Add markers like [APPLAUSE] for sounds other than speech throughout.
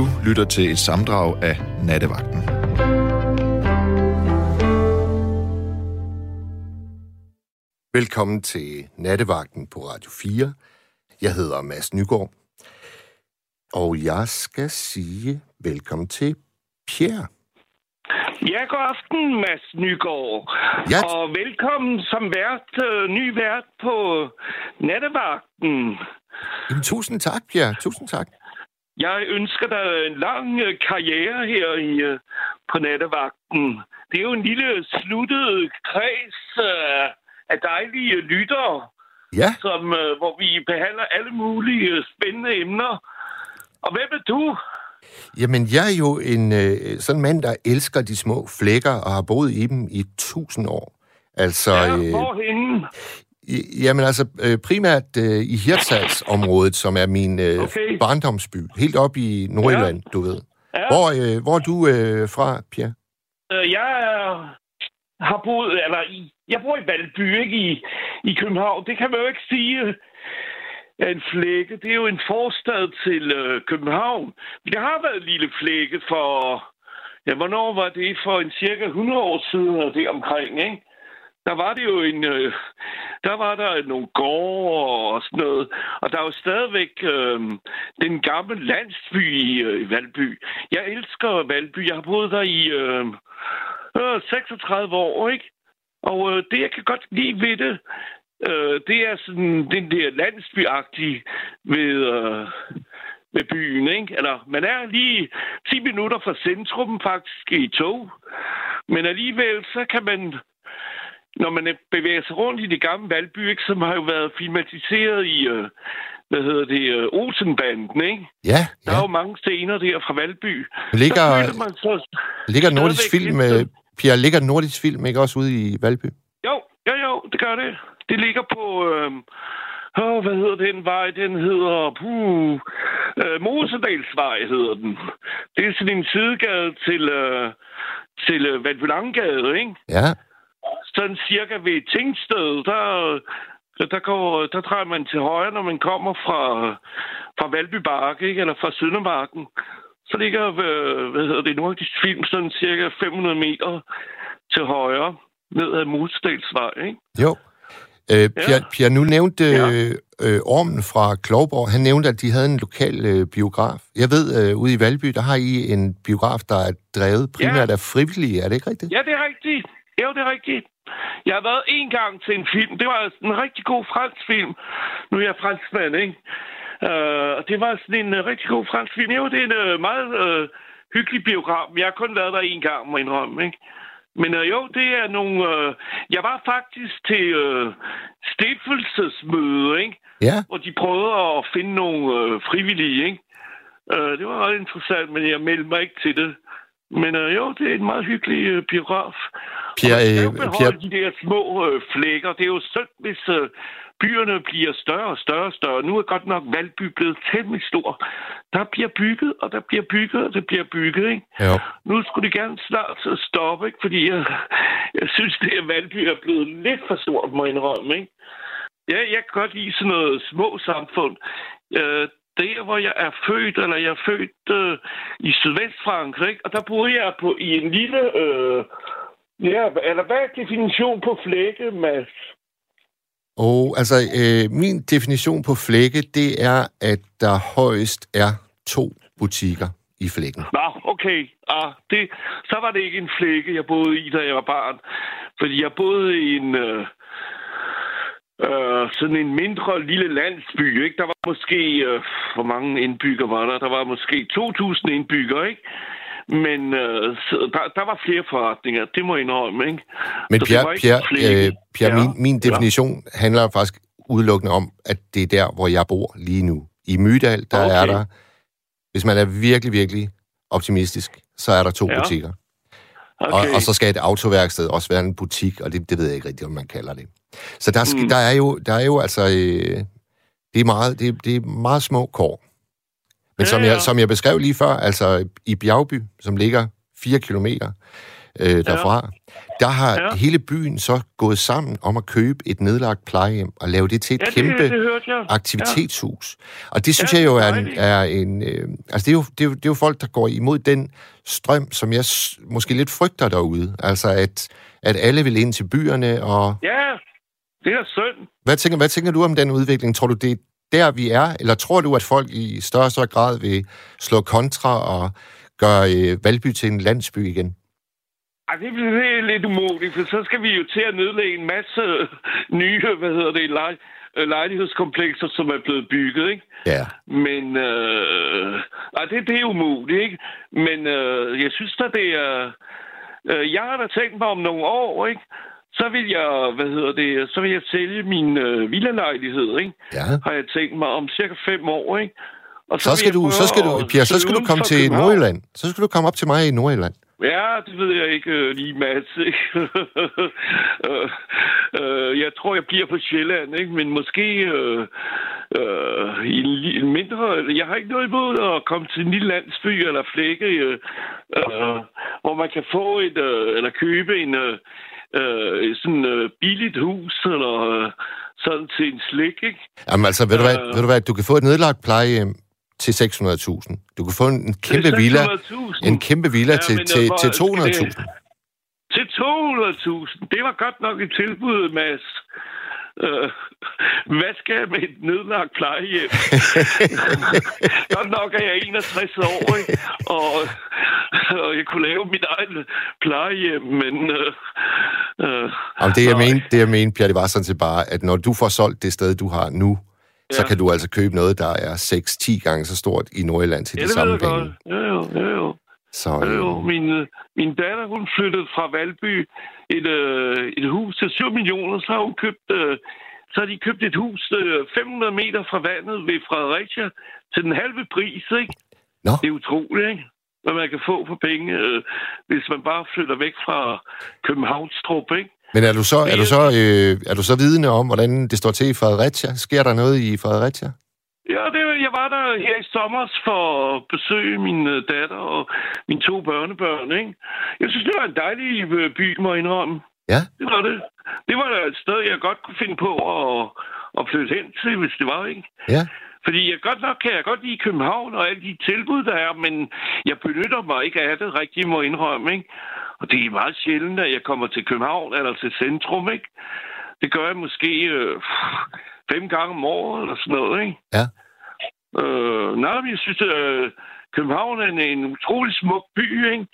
Du lytter til et samdrag af Nattevagten. Velkommen til Nattevagten på Radio 4. Jeg hedder Mads Nygaard. Og jeg skal sige velkommen til Pierre. Ja, god aften, Mads Nygaard. Ja. Og velkommen som vært, øh, ny vært på Nattevagten. Jamen, tusind tak, Pierre. Tusind tak. Jeg ønsker dig en lang øh, karriere her i, øh, på Nattevagten. Det er jo en lille sluttet kreds af dejlige lyttere, Ja, som, øh, hvor vi behandler alle mulige spændende emner. Og hvem er du? jamen jeg er jo en øh, sådan mand, der elsker de små flækker og har boet i dem i tusind år. Altså, Ja, hvorhenne? Jamen altså øh, primært øh, i Hirtshals-området, som er min øh, Okay. barndomsby. Helt op i Nordjylland, du ved. Ja. Hvor, øh, hvor er du øh, fra, Pierre? Øh, Jeg har boet, eller i- jeg bor i Valby, ikke i, i København. Det kan man jo ikke sige er en flække. Det er jo en forstad til øh, København. Men det har været en lille flække for... Ja, hvornår var det? For en cirka 100 år siden, og det omkring, ikke? Der var det jo en... Øh, der var der nogle gårde og sådan noget. Og der er jo stadigvæk øh, den gamle landsby i, øh, i Valby. Jeg elsker Valby. Jeg har boet der i øh, øh, 36 år, ikke? Og øh, det, jeg kan godt lide ved det, øh, det er sådan den der landsbyagtige ved, øh, ved byen, ikke? Eller man er lige 10 minutter fra centrum faktisk i tog. Men alligevel, så kan man, når man bevæger sig rundt i det gamle Valby, ikke, som har jo været filmatiseret i, øh, hvad hedder det, øh, Olsenbanden, ikke? Ja, Der ja. er jo mange scener der fra Valby. Ligger, Der man så ligger Nordisk Film... lidt, Øh, øh, Pierre, ligger Nordisk Film ikke også ude i Valby? Jo, jo, jo, det gør det. Det ligger på... Øh, åh, hvad hedder den vej? Den hedder... Puh, øh, Mosedalsvej hedder den. Det er sådan en sidegade til... Øh, til øh, Valbylangade, ikke? Ja, Sådan cirka ved Tingsted, der, der, går, der drejer man til højre, når man kommer fra, fra Valby Bakke, ikke? Eller fra Søndermarken. Så ligger, øh, hvad hedder det, Nordisk Film sådan cirka 500 meter til højre, ned ad Mosedalsvej, ikke? jo. Øh, Pierre, Pierre, nu nævnte Ja. øh, øh, Ormen fra Klovborg, han nævnte, at de havde en lokal øh, biograf. Jeg ved, øh, ude i Valby, der har I en biograf, der er drevet primært af frivillige. Er det ikke rigtigt? Ja, det er rigtigt. Jo, det er rigtigt. Jeg har været en gang til en film. Det var en rigtig god fransk film. Nu er jeg franskmand, ikke? Uh, det var sådan en uh, rigtig god fransk film. Jo, det er en uh, meget uh, hyggelig biograf. Jeg har kun været der en gang, må indrømme, ikke? Men uh, jo, det er nogle... Uh, jeg var faktisk til uh, stiftelsesmøde, ikke? Ja, hvor de prøvede at finde nogle øh, frivillige, ikke? Øh, det var ret interessant, men jeg meldte mig ikke til det. Men øh, jo, det er en meget hyggelig øh, biograf. Pierre, og man skal jo øh, beholde Pierre- de der små øh, flækker. Det er jo synd, hvis øh, byerne bliver større og større og større. Nu er godt nok Valby blevet temmelig stor. Der bliver bygget, og der bliver bygget, og der bliver bygget, ikke? jo. Nu skulle de gerne snart så stoppe, ikke? Fordi jeg, jeg synes, det her Valby er blevet lidt for stort, må jeg indrømme, ikke? Ja, jeg kan godt lide sådan noget små samfund. Øh, der, hvor jeg er født, eller jeg er født øh, i Sydvestfrankrig, og der boede jeg på i en lille... Øh, ja, eller hvad er definition på flække, Mads? Og altså, øh, min definition på flække, det er, at der højst er to butikker i flækken. Nå, okay. Ah, det, så var det ikke en flække, jeg boede i, da jeg var barn. Fordi jeg boede i en... Øh, øh, sådan en mindre lille landsby, ikke? Der var måske... Øh, hvor mange indbygger var der? Der var måske 2.000 indbyggere, ikke? Men øh, der, der var flere forretninger, det må jeg indrømme, ikke? Men Pierre, Pierre, øh, Pierre Ja. min, min definition handler faktisk udelukkende om, at det er der, hvor jeg bor lige nu. I Mydal, der Okay. er der, hvis man er virkelig, virkelig optimistisk, så er der to Ja. butikker. Okay. Og, og så skal et autoværksted også være en butik, og det, det ved jeg ikke rigtigt, om man kalder det. Så der, skal, Mm. der, er, jo, der er jo altså... Øh, det, er meget, det, det er meget små kår. Men Ja, som, ja. jeg, som jeg beskrev lige før, altså i Bjergby, som ligger 4 kilometer, øh, derfra, ja. der har ja. Ja. hele byen så gået sammen om at købe et nedlagt plejehjem og lave det til et Ja, det, kæmpe det hørte jeg. aktivitetshus. Og det synes Ja, jeg jo det er en... Er en øh, altså, det er, jo, det, er jo, det er jo folk, der går imod den strøm, som jeg måske lidt frygter derude. Altså, at, at alle vil ind til byerne, og... Ja, det er synd. Hvad tænker, hvad tænker du om den udvikling? Tror du, det er der, vi er? Eller tror du, at folk i større og større grad vil slå kontra og gøre øh, Valby til en landsby igen? Ej, det, det er lidt umuligt, for så skal vi jo til at nedlægge en masse [LAUGHS] nye, hvad hedder det, lej, øh, lejlighedskomplekser, som er blevet bygget, ikke? Ja. Men, øh, ej, det, det er umuligt, ikke? Men øh, jeg synes da, det er... Øh, jeg har da tænkt mig om nogle år, ikke? Så vil jeg, hvad hedder det, så vil jeg sælge min øh, villalejlighed, ikke? Ja. Har jeg tænkt mig om cirka fem år, ikke? Og Så vil skal du, så skal du, Pia, så skal du komme til. Nordjylland. Så skal du komme op til mig i Nordjylland. Ja, det ved jeg ikke øh, lige, Mads. Ikke? [LAUGHS] øh, øh, jeg tror, jeg bliver på Sjælland, ikke? men måske øh, øh, i en, mindre... Jeg har ikke noget imod at komme til en lille landsby eller flække, øh, øh, hvor man kan få et... Øh, eller købe en... Øh, øh, sådan øh, billigt hus, eller øh, sådan til en slik, ikke? Jamen altså, ved du, hvad, Øh. ved du hvad, du kan få et nedlagt plejehjem til 600.000. Du kan få en, kæmpe villa, 600.000. en kæmpe villa Ja, til, men, øh, til, til skal 200.000. Til 200.000. Det var godt nok et tilbud, Mads. Øh, hvad skal jeg med et nedlagt plejehjem? [LAUGHS] godt nok er jeg 61 år, ikke? Og, og jeg kunne lave mit eget plejehjem, men... Øh, øh, Jamen, det jeg mener, det jeg mener, Pia, det var sådan set bare, at når du får solgt det sted, du har nu, så Ja. kan du altså købe noget, der er 6-10 gange så stort i Nordjylland til Ja, de det samme penge. godt. Ja, jo, ja, jo. Så jo, øh, min, øh, min datter, hun flyttede fra Valby et, øh, et hus til 7 millioner, så har hun købt, øh, så har de købt et hus øh, 500 meter fra vandet ved Fredericia til den halve pris, ikke? Nå. Det er utroligt, ikke? Hvad man kan få for penge, øh, hvis man bare flytter væk fra Københavnstrup, ikke? Men er du så, er du så, øh, er du så vidende om, hvordan det står til i Fredericia? Sker der noget i Fredericia? Ja, det, jeg var der her i sommer for at besøge min øh, datter og mine to børnebørn, ikke? Jeg synes, det var en dejlig øh, by, må jeg indrømme. Ja. Det var det. Det var et sted, jeg godt kunne finde på at, at flytte hen til, hvis det var, ikke? Ja. Fordi jeg godt nok kan jeg godt lide København og alle de tilbud, der er, men jeg benytter mig ikke af det rigtigt, må indrømme, ikke? Og det er meget sjældent, at jeg kommer til København eller til centrum, ikke? Det gør jeg måske øh, fem gange om året eller sådan noget, ikke? Ja. Øh, nej, jeg synes, at øh, København er en, en utrolig smuk by, ikke?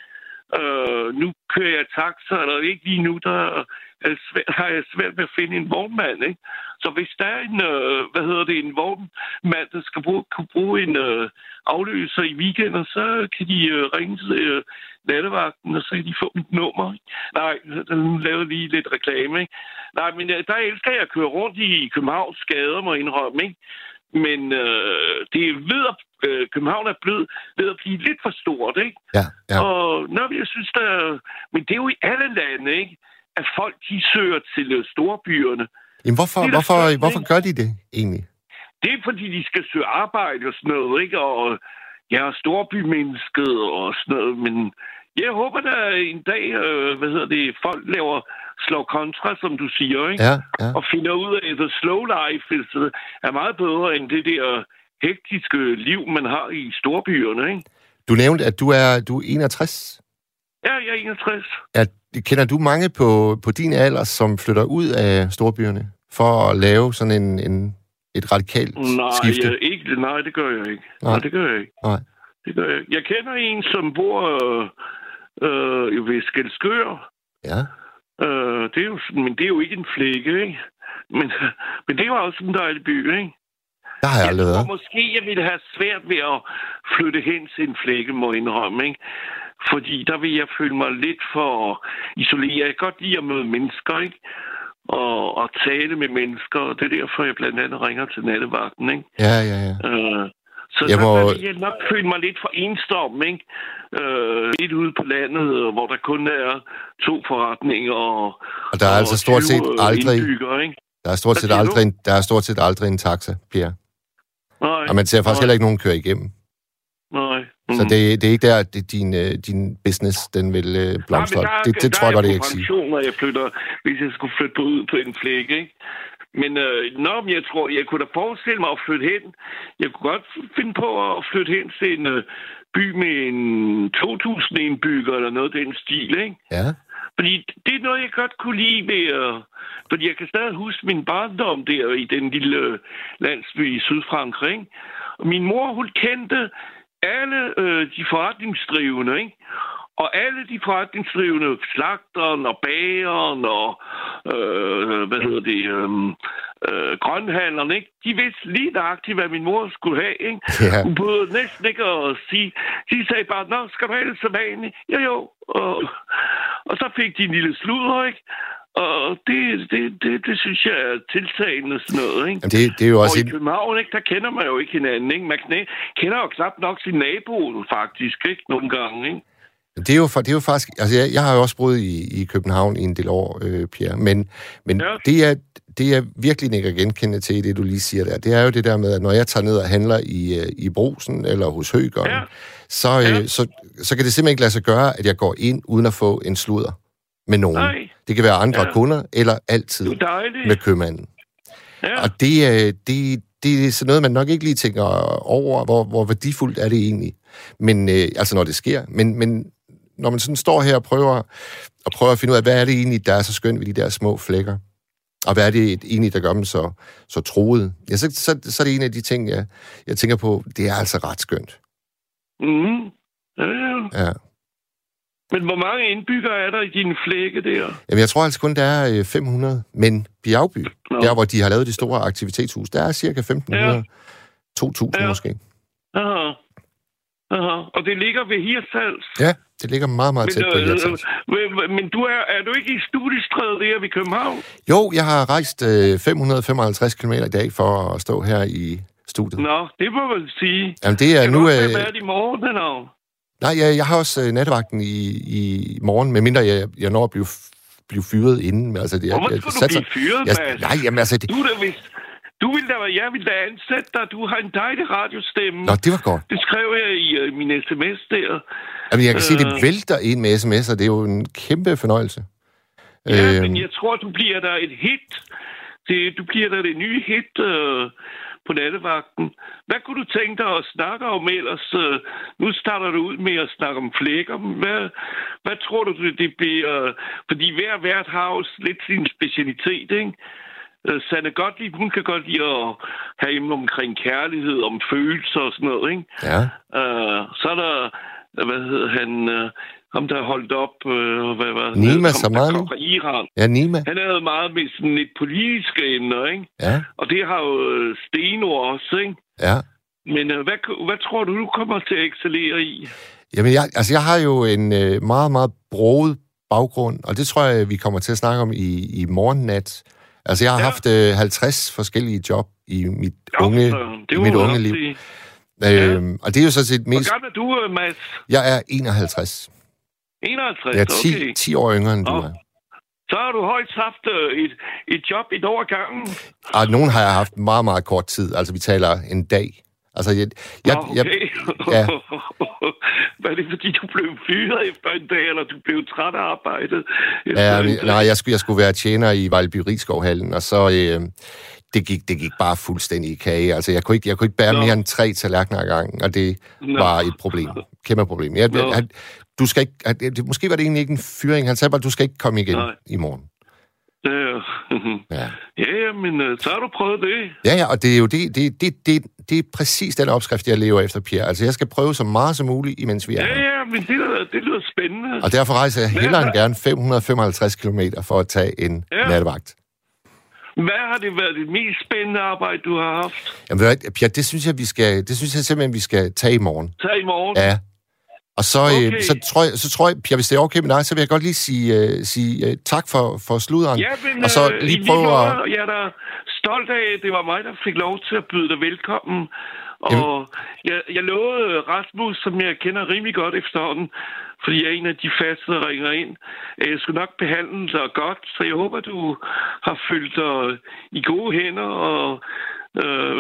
Øh, nu kører jeg taxa, eller ikke lige nu, der det svært, har jeg svært ved at finde en vognmand, ikke? Så hvis der er en, øh, hvad hedder det, en vognmand, der skal bruge, kunne bruge en øh, afløser i weekender, så kan de øh, ringe til øh, nattevagten, og så kan de få mit nummer. ikke? Nej, den lavede lige lidt reklame, ikke? Nej, men øh, der elsker jeg at køre rundt i Københavns gader, må jeg indrømme, ikke? Men øh, det er ved at, øh, København er blevet ved at blive lidt for stort, ikke? Ja, ja. Og nå, jeg synes, der... Men det er jo i alle lande, ikke? At folk, de søger til storbyerne. Jamen, hvorfor, Det hvorfor, skønt, hvorfor gør de det egentlig? Det er, fordi de skal søge arbejde og sådan noget, ikke? Og jeg er storbymennesket og sådan noget, men jeg håber, der en dag, øh, hvad hedder det, folk laver slår kontra, som du siger, ikke? Ja, ja. Og finder ud af, at the slow life is, øh, er meget bedre end det der hektiske liv, man har i storbyerne, ikke? Du nævnte, at du er, du er 61. Ja, jeg er 61. Er, kender du mange på, på din alder, som flytter ud af storbyerne for at lave sådan en, en, et radikalt Nej, skifte? jeg, ikke, nej, det gør jeg ikke. Nej. Det gør jeg ikke. Nej. Det gør jeg. Jeg kender en, som bor øh, øh, ved Skelskør. Ja. Øh, det er jo, men det er jo ikke en flække, ikke? Men, [LAUGHS] men det er jo også en dejlig by, ikke? Der har jeg aldrig været. måske, jeg ville have svært ved at flytte hen til en flække, må indrømme, ikke? Fordi der vil jeg føle mig lidt for isoleret. Jeg kan godt lide at møde mennesker, ikke? Og, og tale med mennesker, og det er derfor, jeg blandt andet ringer til nattevagten, ikke? Ja, ja, ja. Øh, så Jeg må- der vil jeg nok føle mig lidt for ensom, ikke? Øh, lidt ude på landet, hvor der kun er to forretninger og, Og der er altså stort set 20 aldrig, ikke? der er stort set aldrig, en- der er stort set aldrig en taxa, Pierre. Nej, Og man ser faktisk nej, heller ikke nogen køre igennem. Nej, Mm. Så det, det er ikke der, at din, øh, din business den vil øh, blomstre. Nej, der, det, det der tror jeg godt, jeg ikke sige. når jeg flytter, hvis jeg skulle flytte ud på en flæk, ikke? Men øh, når jeg tror, jeg kunne da forestille mig at flytte hen. Jeg kunne godt finde på at flytte hen til en øh, by med en 2.000 indbygger eller noget af den stil, ikke? Ja. Fordi det er noget, jeg godt kunne lide ved... Øh, fordi jeg kan stadig huske min barndom der i den lille øh, landsby i Sydfrankrig. Og min mor, hun kendte alle øh, de forretningsdrivende, ikke? Og alle de forretningsdrivende, slagteren og bageren og, øh, hvad hedder det, øh, øh, grønhandlerne, ikke? de vidste lige nøjagtigt, hvad min mor skulle have. Ikke? Ja. Hun burde næsten ikke at sige. De sagde bare, nå, skal du have det så vanligt? Jo, jo. Og, og så fik de en lille sludder, ikke? Og det, det, det, det synes jeg er tiltagende sådan noget, ikke? Jamen, det, det er jo også... Og i København, ikke, der kender man jo ikke hinanden, ikke? Man kender jo knap nok sin nabo, faktisk, ikke? Nogle gange, ikke? det, er jo, det er jo faktisk... Altså, jeg, jeg har jo også boet i, i København i en del år, øh, Pierre, men, men Ja. det, er, det jeg virkelig ikke genkende til det, du lige siger der, det er jo det der med, at når jeg tager ned og handler i, øh, i Brosen eller hos Høgeren, Ja. så, øh, Ja. så, så kan det simpelthen ikke lade sig gøre, at jeg går ind uden at få en sludder med nogen. Nej. Det kan være andre Ja. kunder, eller altid med købmanden. Ja. Og det, øh, det, det er sådan noget, man nok ikke lige tænker over, hvor, hvor værdifuldt er det egentlig. Men, øh, altså når det sker. Men, men når man sådan står her og prøver, og prøver at finde ud af, hvad er det egentlig, der er så skønt ved de der små flækker? Og hvad er det egentlig, der gør dem så, så troede? Ja, så, så, så er det en af de ting, jeg, jeg tænker på, det er altså ret skønt. Mm. Ja, ja. Ja. Men hvor mange indbyggere er der i dine flække der? Jamen, jeg tror altså kun, der er øh, 500, men Bjergby, Nå. der hvor de har lavet det store aktivitetshus, der er cirka 1500, Ja. 2000 Ja. måske. Aha. Aha. Og det ligger ved Hirsals. Ja, det ligger meget, meget tæt på Hirtshals. men, men du er, er du ikke i studiestrædet der ved København? Jo, jeg har rejst øh, 555 km i dag for at stå her i studiet. Nå, det må man sige. Jamen, det er Kan nu... du også Øh, i morgen, eller? Nej, jeg, jeg har også øh, nattevagten i, i morgen, medmindre jeg, jeg når at blive, blive fyret inden. Men, altså, det, Hvorfor jeg, skulle du satser- blive fyret, jeg, Mads? Nej, jamen altså... Det, Du er da vist... Du vil da, jeg vil da ansætte dig. Du har en dejlig radiostemme. nå, det var godt. Det skrev jeg i uh, min sms der. Jamen, jeg kan øh... se, det Øh. vælter ind med sms'er. Det er jo en kæmpe fornøjelse. Ja, Øhm, men jeg tror, du bliver der et hit. Det, du bliver der det nye hit øh, på nattevagten. Hvad kunne du tænke dig at snakke om ellers? Øh, nu starter du ud med at snakke om flækker. Hvad, hvad tror du, det, bliver? Fordi hver vært har jo lidt sin specialitet, ikke? Øh, Sanne Gottlieb, hun kan godt lide at have emner omkring kærlighed, om følelser og sådan noget, ikke? Ja, Øh, så er der, hvad hedder han, øh, ham der holdt op, øh, hvad var han Nima der Samani? kom fra Iran. ja Nima. Han havde meget med sådan lidt politiske emner, ikke? Ja, Og det har jo øh, Stenord også, ikke? ja. Men øh, hvad, hvad tror du, du kommer til at excellere i? Jamen, jeg, altså, jeg har jo en øh, meget, meget broget baggrund, og det tror jeg, vi kommer til at snakke om i, i morgennat. Altså, jeg har Ja. ja. haft øh, 50 forskellige job i mit unge, så, i mit unge liv. sige. Øhm, og det er jo så set Hvor mest... gammel er du, øh, Mads? Jeg er 51. 51, Jeg er 10, okay. 10 år yngre, end du er. Så har du højst haft øh, et, et job et år gangen. Og nogen har jeg haft meget, meget kort tid. Altså, vi taler en dag. Altså, jeg, jeg, Nå, jeg, okay. ja. [LAUGHS] Var det fordi, du blev fyret efter en dag, eller du blev træt af arbejdet? Ja, men- nej, jeg skulle, jeg skulle være tjener i Vejleby Rigskovhallen, og så øh, det, gik, det gik bare fuldstændig i kage. Altså, jeg kunne ikke, jeg kunne ikke bære Nå. mere end tre tallerkener ad gangen, og det Nå. var et problem. Kæmpe problem. Jeg, Nå. Du skal ikke, han- det, måske var det egentlig ikke en fyring. Han sagde bare, du skal ikke komme igen Nej. i morgen. Ja, [LAUGHS] Ja. ja, men øh, så har du prøvet det. ja, ja, og det er jo det, det, det, det, det er præcis den opskrift, jeg lever efter, Pierre. Altså, jeg skal prøve så meget som muligt, imens vi er Ja, her. ja, men det, det lyder spændende. Og derfor rejser jeg hellere end gerne 555 km for at tage en Ja. nattevagt. Hvad har det været det mest spændende arbejde, du har haft? Jamen, Pierre, det synes jeg, vi skal, det synes jeg simpelthen, vi skal tage i morgen. Tag i morgen. Ja. Og så, okay. Okay. øh, så, tror jeg, så tror jeg, Pierre, hvis det er okay med dig, så vil jeg godt lige sige, uh, sige uh, tak for, for sluderen. Ja, men og så øh, lige prøve at... måde, Jeg er da stolt af, at det var mig, der fik lov til at byde dig velkommen. Og jeg, jeg lovede Rasmus, som jeg kender rimelig godt efterhånden, fordi jeg er en af de faste, der ringer ind. at Jeg skulle nok behandle dig godt, så jeg håber, du har følt dig i gode hænder. Og øh,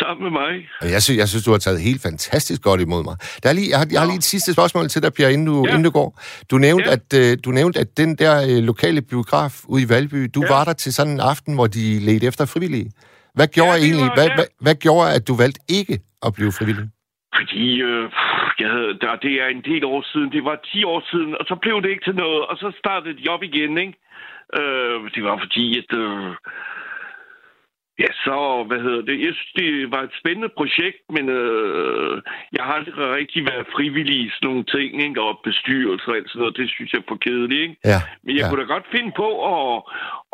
sammen med mig. Jeg synes, jeg synes, du har taget helt fantastisk godt imod mig. Der er lige, jeg, har, jeg har lige et sidste spørgsmål til dig, Pierre, inden du, ja. inden du går. Du nævnte, ja. at, øh, du nævnte, at den der øh, lokale biograf ude i Valby, du ja. var der til sådan en aften, hvor de ledte efter frivillige. Hvad gjorde, ja, egentlig, var, hvad, ja. hvad, hvad gjorde, at du valgte ikke at blive frivillig? Fordi øh, jeg havde, der, det er en del år siden, det var 10 år siden, og så blev det ikke til noget, og så startede jeg op igen, ikke? Øh, det var fordi, at... Øh, Ja, så, hvad hedder det? Jeg synes, det var et spændende projekt, men øh, jeg har aldrig rigtig været frivillig i sådan nogle ting, ikke? og bestyrelse og alt sådan noget. Det synes jeg er for kedeligt, ikke? Ja, men jeg ja. kunne da godt finde på at,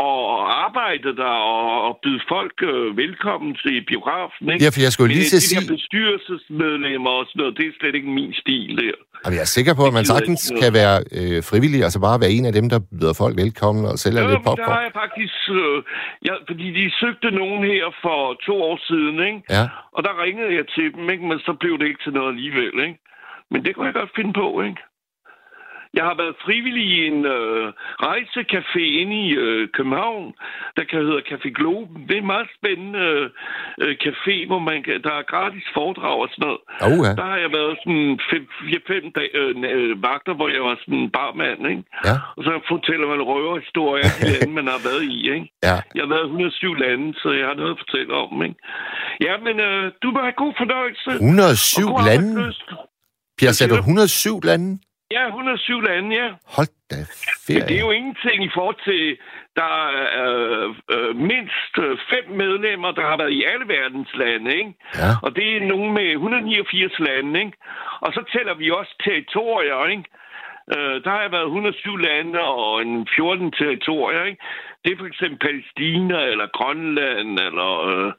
at arbejde der og, og byde folk øh, velkommen til biografen, ikke? Ja, for jeg skulle men lige til at sige... der bestyrelsesmedlemmer og sådan noget, det er slet ikke min stil der. Jamen, jeg er sikker på, at man jeg sagtens kan være øh, frivillig, altså bare være en af dem, der byder folk velkommen og sælger Ja, lidt men der popcorn. har jeg faktisk... Øh, ja, fordi de søgte nogen her for to år siden, ikke? Ja. Og der ringede jeg til dem, ikke? Men så blev det ikke til noget alligevel, ikke? Men det kunne jeg godt finde på, ikke? Jeg har været frivillig i en øh, rejsecafé inde i øh, København, der kan hedder Café Globen. Det er en meget spændende øh, café, hvor man kan, der er gratis foredrag og sådan noget. Oh, ja. Der har jeg været sådan fem, fire, fem dag, øh, øh, vagter, hvor jeg var sådan en barmand, ikke? Ja. Og så fortæller man røverhistorier de [LAUGHS] lande, man har været i, ikke? Ja. Jeg har været i 107 lande, så jeg har noget at fortælle om, ikke? Ja, men øh, du må have god fornøjelse. 107 og god lande? Pierre, sagde du siger 107 lande? Ja, 107 lande, ja. Hold da Men det er ferie. jo ingenting i forhold til, der er øh, øh, mindst øh, fem medlemmer, der har været i alle verdens lande, ikke? Ja. Og det er nogen med 189 lande, ikke? Og så tæller vi også territorier, ikke? Øh, der har været 107 lande og en 14 territorier, ikke? Det er for eksempel Palæstina eller Grønland eller... Øh,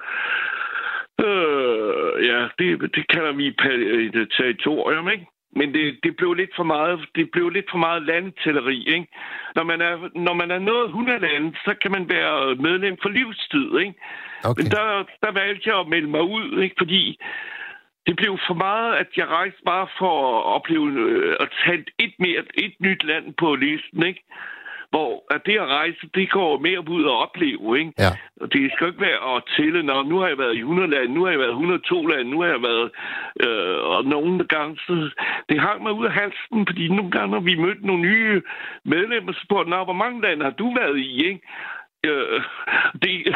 øh, ja, det, det kalder vi et territorium, ikke? Men det, det blev lidt for meget, det blev lidt for meget landtælleri, ikke? Når man er, når man er nået 100 lande, så kan man være medlem for livstid, ikke? Okay. Men der, der valgte jeg at melde mig ud, ikke? Fordi det blev for meget, at jeg rejste bare for at opleve øh, at tage et, mere, et nyt land på listen, ikke? Hvor at det at rejse, det går mere ud og opleve, ikke? Ja. Og det skal ikke være at tælle, når nu har jeg været i 100 lande, nu har jeg været i 102 lande, nu har jeg været, øh, og nogle gange, så det hang mig ud af halsen, fordi nogle gange, når vi mødte nogle nye medlemmer, så spurgte, "Nå, hvor mange lande har du været i, ikke? Øh, det,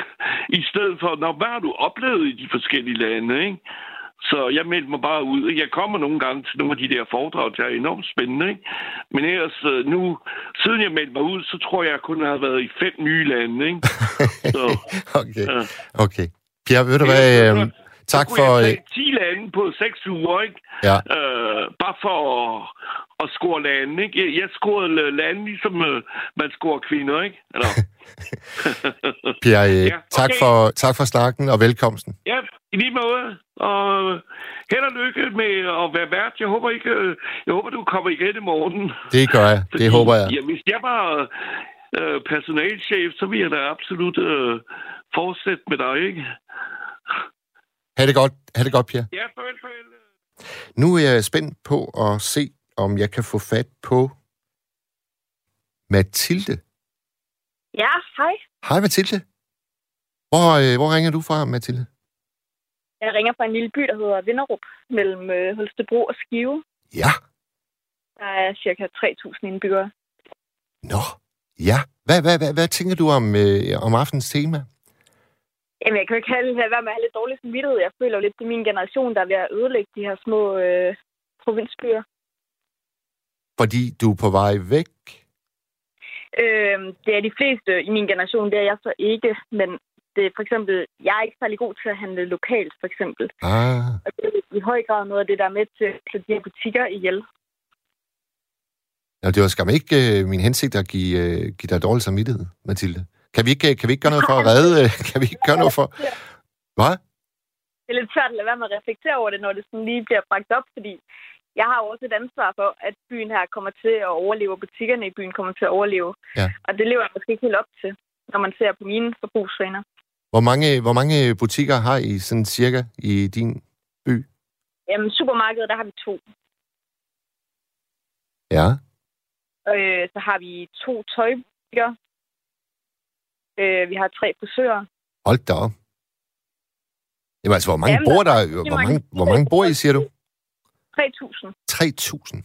I stedet for, når hvad har du oplevet i de forskellige lande, ikke? Så jeg meldte mig bare ud. Jeg kommer nogle gange til nogle af de der foredrag, der er enormt spændende. Ikke? Men ellers øh, nu, siden jeg meldte mig ud, så tror jeg, jeg kun har været i fem nye lande. Ikke? [LAUGHS] Så, okay. ja. okay. Pierre, ved du hvad? Ellers, så tak for... Jeg øh, tage 10 lande på 6 uger, ikke? Ja. Øh, bare for at, at score lande, ikke? Jeg, jeg scorede lande, ligesom øh, man scorer kvinder, ikke? Eller, [LAUGHS] Pierre, øh, [LAUGHS] Ja, tak, okay. for, tak for snakken og velkomsten. Ja, i lige måde. Og held og lykke med at være vært. Jeg håber ikke, øh, jeg håber, du kommer igen i morgen. Det gør jeg. Det håber jeg. Ja, hvis jeg var øh, personalchef, så ville jeg da absolut øh, fortsætte med dig, ikke? Ha' det godt, ha det godt Pierre. Ja, farvel, farvel. Nu er jeg spændt på at se, om jeg kan få fat på Mathilde. Ja, hej. Hej Mathilde. Hvor, øh, hvor ringer du fra, Mathilde? Jeg ringer fra en lille by, der hedder Vinderup, mellem øh, Holstebro og Skive. Ja. Der er cirka 3.000 indbyggere. Nå. Ja. Hvad, hvad, hvad, hvad tænker du om, øh, om aftens tema? Jamen, jeg kan jo ikke lade være med at have lidt dårlig samvittighed. Jeg føler jo lidt, det er min generation, der er ved at ødelægge de her små øh, provinsbyer. Fordi du er på vej væk? Øh, det er de fleste i min generation, det er jeg så ikke. Men det er for eksempel, jeg er ikke særlig god til at handle lokalt, for eksempel. Ah. Og det er i høj grad noget af det, der er med til at slå de her butikker ihjel. Nå, det var skam ikke øh, min hensigt at give, øh, give dig dårlig samvittighed, Mathilde. Kan vi ikke, kan vi ikke gøre noget for at redde? øh, [LAUGHS] Kan vi ikke gøre noget for... Hvad? det er lidt svært at lade være med at reflektere over det, når det sådan lige bliver bragt op, fordi jeg har jo også et ansvar for, at byen her kommer til at overleve, og butikkerne i byen kommer til at overleve. Ja. Og det lever jeg måske ikke helt op til, når man ser på mine forbrugsvaner. Hvor mange, hvor mange butikker har I sådan cirka i din by? Jamen, supermarkedet, der har vi to. Ja. Øh, så har vi to tøjbutikker. Øh, vi har tre frisører. Hold da op. Jamen altså, hvor mange Jamen, bor der er Hvor mange, mange. hvor mange bor I, siger du? 3.000. 3.000.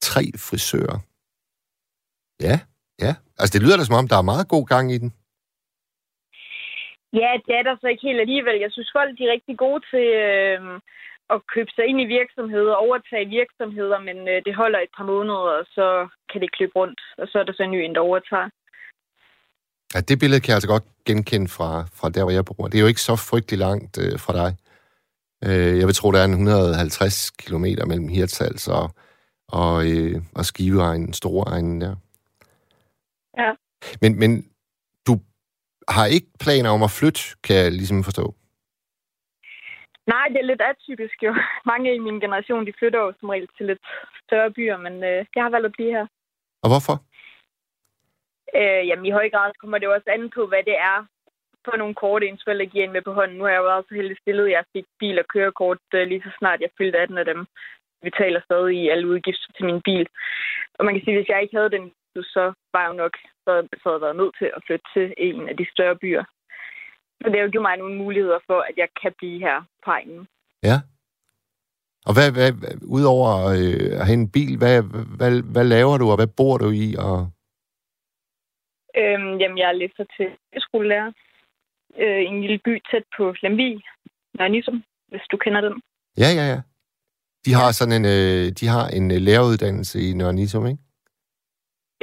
Tre frisører. Ja, ja. Altså, det lyder da som om, der er meget god gang i den. Ja, det er der så ikke helt alligevel. Jeg synes, folk de er rigtig gode til øh, at købe sig ind i virksomheder, overtage virksomheder, men øh, det holder et par måneder, og så kan det klippe rundt, og så er der så en ny en, der overtager. Ja, det billede kan jeg altså godt genkende fra, fra der, hvor jeg bor. Det er jo ikke så frygtelig langt øh, fra dig. Øh, jeg vil tro, der er en 150 km mellem Hirtshals og, og, øh, og Skiveegnen, Storeegnen der. Ja. Men, men du har ikke planer om at flytte, kan jeg ligesom forstå. Nej, det er lidt atypisk jo. [LAUGHS] Mange i min generation, de flytter jo som regel til lidt større byer, men øh, jeg har valgt at blive her. Og hvorfor? Øh, jamen, i høj grad kommer det jo også an på, hvad det er for nogle kort, ens forældre giver en med på hånden. Nu har jeg jo været så heldig stillet, at jeg fik bil og kørekort øh, lige så snart jeg fyldte 18 af dem. Vi taler stadig i alle udgifter til min bil. Og man kan sige, at hvis jeg ikke havde den, så var jeg jo nok så, så havde jeg været nødt til at flytte til en af de større byer. Så det har jo givet mig nogle muligheder for, at jeg kan blive her på egnen. Ja. Og hvad, hvad, hvad udover øh, at have en bil, hvad, hvad, hvad laver du, og hvad bor du i? Og... Øhm, jamen, jeg læser til skolelærer øh, i en lille by tæt på Lemvig, Nørnisum, hvis du kender den. Ja, ja, ja. De har sådan en, øh, de har en øh, læreruddannelse i Nørre ikke?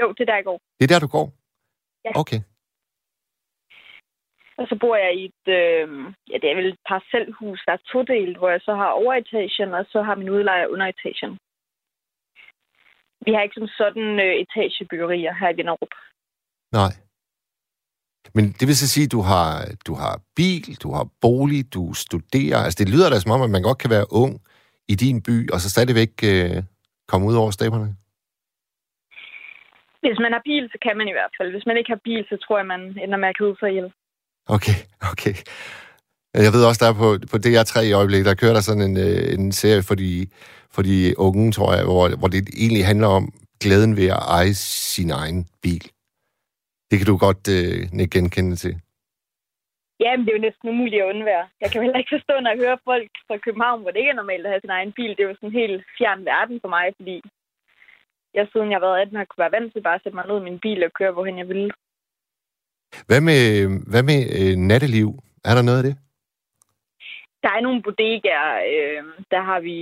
Jo, det er der, jeg går. Det er der, du går? Ja. Okay. Og så bor jeg i et, øh, ja, det er vel et parcelhus, der er todelt, hvor jeg så har overetagen, og så har min udlejer underetagen. Vi har ikke som sådan øh, etagebyggerier her i Vinderup. Nej. Men det vil så sige, at du har, du har bil, du har bolig, du studerer. Altså, det lyder da som om, at man godt kan være ung i din by, og så stadigvæk øh, komme ud over stepperne. Hvis man har bil, så kan man i hvert fald. Hvis man ikke har bil, så tror jeg, man ender med at kede sig ihjel. Okay, okay. Jeg ved også, der er på, på DR3 i øjeblikket, der kører der sådan en, øh, en serie for de, for de unge, tror jeg, hvor, hvor det egentlig handler om glæden ved at eje sin egen bil. Det kan du godt øh, genkende til. Jamen, det er jo næsten umuligt at undvære. Jeg kan jo heller ikke forstå, når jeg hører folk fra København, hvor det ikke er normalt at have sin egen bil. Det er jo sådan en helt fjern verden for mig, fordi jeg siden jeg har været 18 har kunne være vant til bare at sætte mig ned i min bil og køre, hvorhen jeg ville. Hvad med, hvad med øh, natteliv? Er der noget af det? Der er nogle bodegaer, øh, der har vi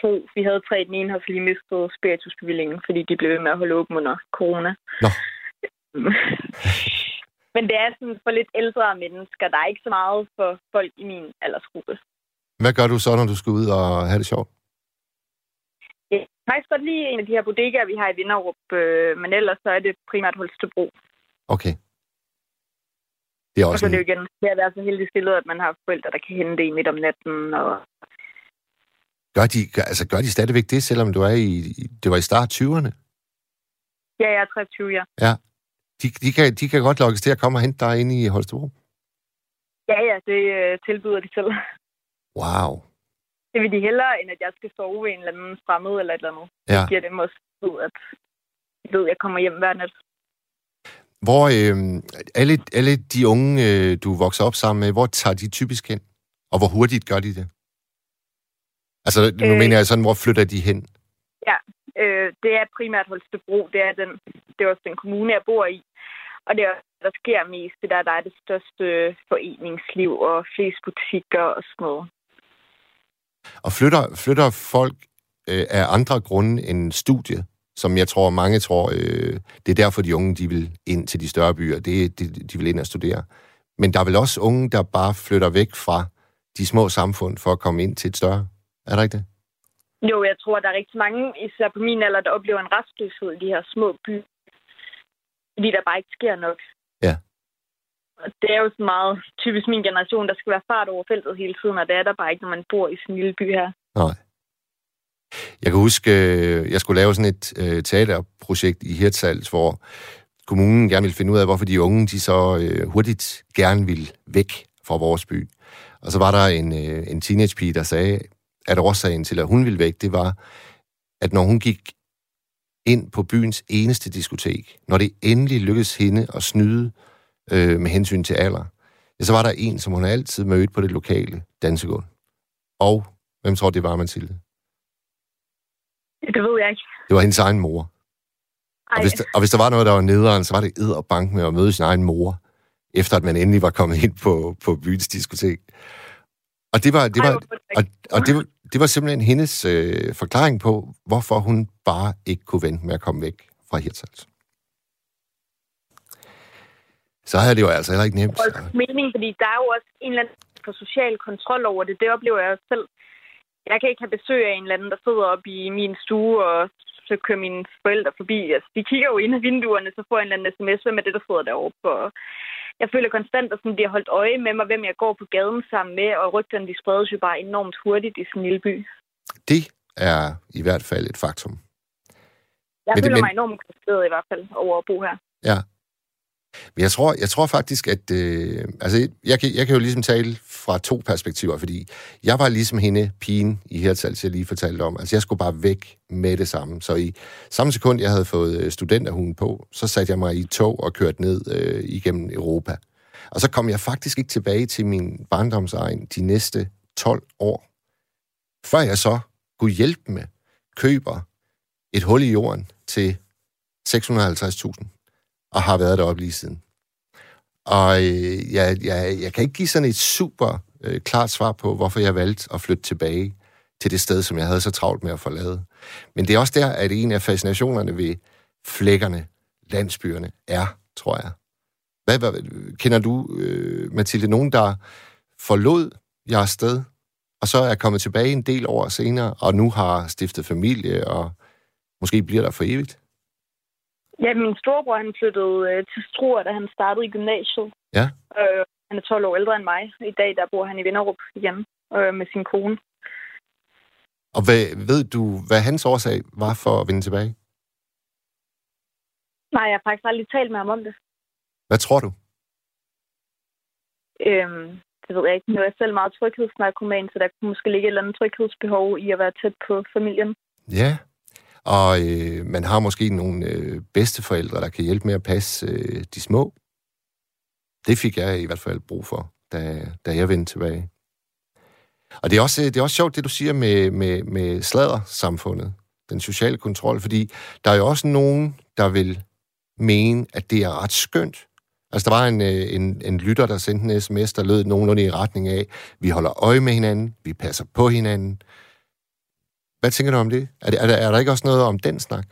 to. Vi havde tre, den ene har lige mistet spiritusbevillingen, fordi de blev ved med at holde åben under corona. Nå. [LAUGHS] Men det er sådan for lidt ældre mennesker. Der er ikke så meget for folk i min aldersgruppe. Hvad gør du så, når du skal ud og have det sjovt? Jeg kan faktisk godt lide en af de her bodegaer, vi har i Vinderup, øh, men ellers så er det primært Holstebro. Okay. Det er Og også så er det jo en, igen, det er være så heldig stillet, at man har forældre, der kan hente en midt om natten. Og... gør, de, gør- altså, gør de stadigvæk det, selvom du er i, det var i start 20'erne? Ja, jeg er 23, ja. De, de, kan, de kan godt lokkes til at komme og hente dig inde i Holstebro. Ja, ja, det øh, tilbyder de selv. Wow. Det vil de hellere, end at jeg skal sove ved en eller anden fremmed eller et eller andet. Ja. Det giver dem også ud, at de ved, at jeg kommer hjem hver nat. Hvor øh, alle, alle de unge, øh, du vokser op sammen med, hvor tager de typisk hen? Og hvor hurtigt gør de det? Altså, nu Øh. mener jeg sådan, hvor flytter de hen? Øh, det er primært Holstebro. Det er, den, det er også den kommune, jeg bor i. Og det er også, der sker mest. Det der, der er det største foreningsliv og flest butikker og sådan noget. Og flytter, flytter folk øh, af andre grunde end studie, som jeg tror, mange tror, øh, det er derfor, de unge de vil ind til de større byer. Det, det, de vil ind og studere. Men der er vel også unge, der bare flytter væk fra de små samfund for at komme ind til et større. Er der ikke det? Jo, jeg tror, der er rigtig mange, især på min alder, der oplever en restløshed i de her små byer. Fordi der bare ikke sker nok. Ja. Og det er jo så meget typisk min generation, der skal være fart over feltet hele tiden, og det er der bare ikke, når man bor i sådan en lille by her. Nej. Jeg kan huske, øh, jeg skulle lave sådan et øh, teaterprojekt i Hirtshals, hvor kommunen gerne ville finde ud af, hvorfor de unge de så øh, hurtigt gerne ville væk fra vores by. Og så var der en, øh, en teenagepige, der sagde, at årsagen til, at hun ville væk, det var, at når hun gik ind på byens eneste diskotek, når det endelig lykkedes hende at snyde øh, med hensyn til alder, ja, så var der en, som hun altid mødte på det lokale dansegulv. Og hvem tror det var, Mathilde? Det ved jeg ikke. Det var hendes egen mor. Og hvis, der, og hvis der var noget, der var nederen, så var det bank med at møde sin egen mor, efter at man endelig var kommet ind på, på byens diskotek. Og det var, det var, og, og det var, det var simpelthen hendes øh, forklaring på, hvorfor hun bare ikke kunne vente med at komme væk fra Hirtshals. Så havde det jo altså heller ikke nemt. Det er mening, fordi der er jo også en eller anden for social kontrol over det. Det oplever jeg selv. Jeg kan ikke have besøg af en eller anden, der sidder oppe i min stue, og så kører mine forældre forbi. Altså, de kigger jo ind ad vinduerne, så får jeg en eller anden sms, hvem er det, der sidder deroppe. Og jeg føler konstant, at sådan bliver holdt øje med mig, hvem jeg går på gaden sammen med, og rygterne de spredes jo bare enormt hurtigt i sådan en lille by. Det er i hvert fald et faktum. Jeg men føler men... mig enormt koncentreret i hvert fald over at bo her. Ja, men jeg tror, jeg tror faktisk, at... Øh, altså, jeg kan, jeg kan jo ligesom tale fra to perspektiver, fordi jeg var ligesom hende, pigen i Hirtals, jeg lige fortalte om. Altså, jeg skulle bare væk med det samme. Så i samme sekund, jeg havde fået øh, på, så satte jeg mig i tog og kørte ned øh, igennem Europa. Og så kom jeg faktisk ikke tilbage til min barndomsegn de næste 12 år. Før jeg så kunne hjælpe med køber et hul i jorden til 650.000 og har været deroppe lige siden. Og øh, jeg, jeg, jeg kan ikke give sådan et super øh, klart svar på, hvorfor jeg valgte at flytte tilbage til det sted, som jeg havde så travlt med at forlade. Men det er også der, at en af fascinationerne ved flækkerne, landsbyerne, er, tror jeg. Hvad, hvad kender du, øh, Mathilde, nogen, der forlod jeres sted, og så er kommet tilbage en del år senere, og nu har stiftet familie, og måske bliver der for evigt? Ja, min storebror han flyttede øh, til Struer, da han startede i gymnasiet. Ja. Øh, han er 12 år ældre end mig. I dag der bor han i Vinderup igen øh, med sin kone. Og hvad, ved du, hvad hans årsag var for at vende tilbage? Nej, jeg har faktisk aldrig talt med ham om det. Hvad tror du? Øhm, det ved jeg ikke. Nu er jeg selv meget tryghedsnarkoman, så der kunne måske ligge et eller andet tryghedsbehov i at være tæt på familien. Ja, og øh, man har måske nogle øh, bedsteforældre, der kan hjælpe med at passe øh, de små. Det fik jeg i hvert fald brug for, da, da jeg vendte tilbage. Og det er også, det er også sjovt, det du siger med, med, med sladdersamfundet, den sociale kontrol, fordi der er jo også nogen, der vil mene, at det er ret skønt. Altså, der var en, øh, en, en lytter, der sendte en sms, der lød nogenlunde i retning af, vi holder øje med hinanden, vi passer på hinanden, hvad tænker du om det? Er, det, er, der, er der ikke også noget om den snak?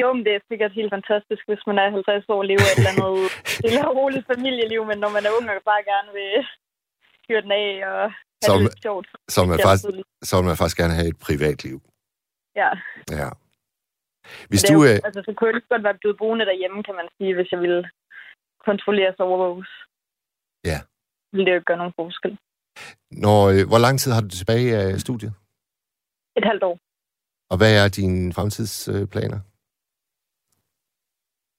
Jo, men det er sikkert helt fantastisk, hvis man er 50 år og lever et eller andet [LAUGHS] lille og roligt familieliv, men når man er ung og bare gerne vil hyre den af og have så, det lidt sjovt. Så vil, man faktisk, så man faktisk gerne have et privatliv. Ja. Ja. Hvis du... Jo, øh... altså, så kunne jeg godt være blevet boende derhjemme, kan man sige, hvis jeg ville kontrolleres og overvåges. Ja. Vil det jo ikke gøre nogen forskel. Når, øh, hvor lang tid har du tilbage af studiet? Et halvt år. Og hvad er dine fremtidsplaner?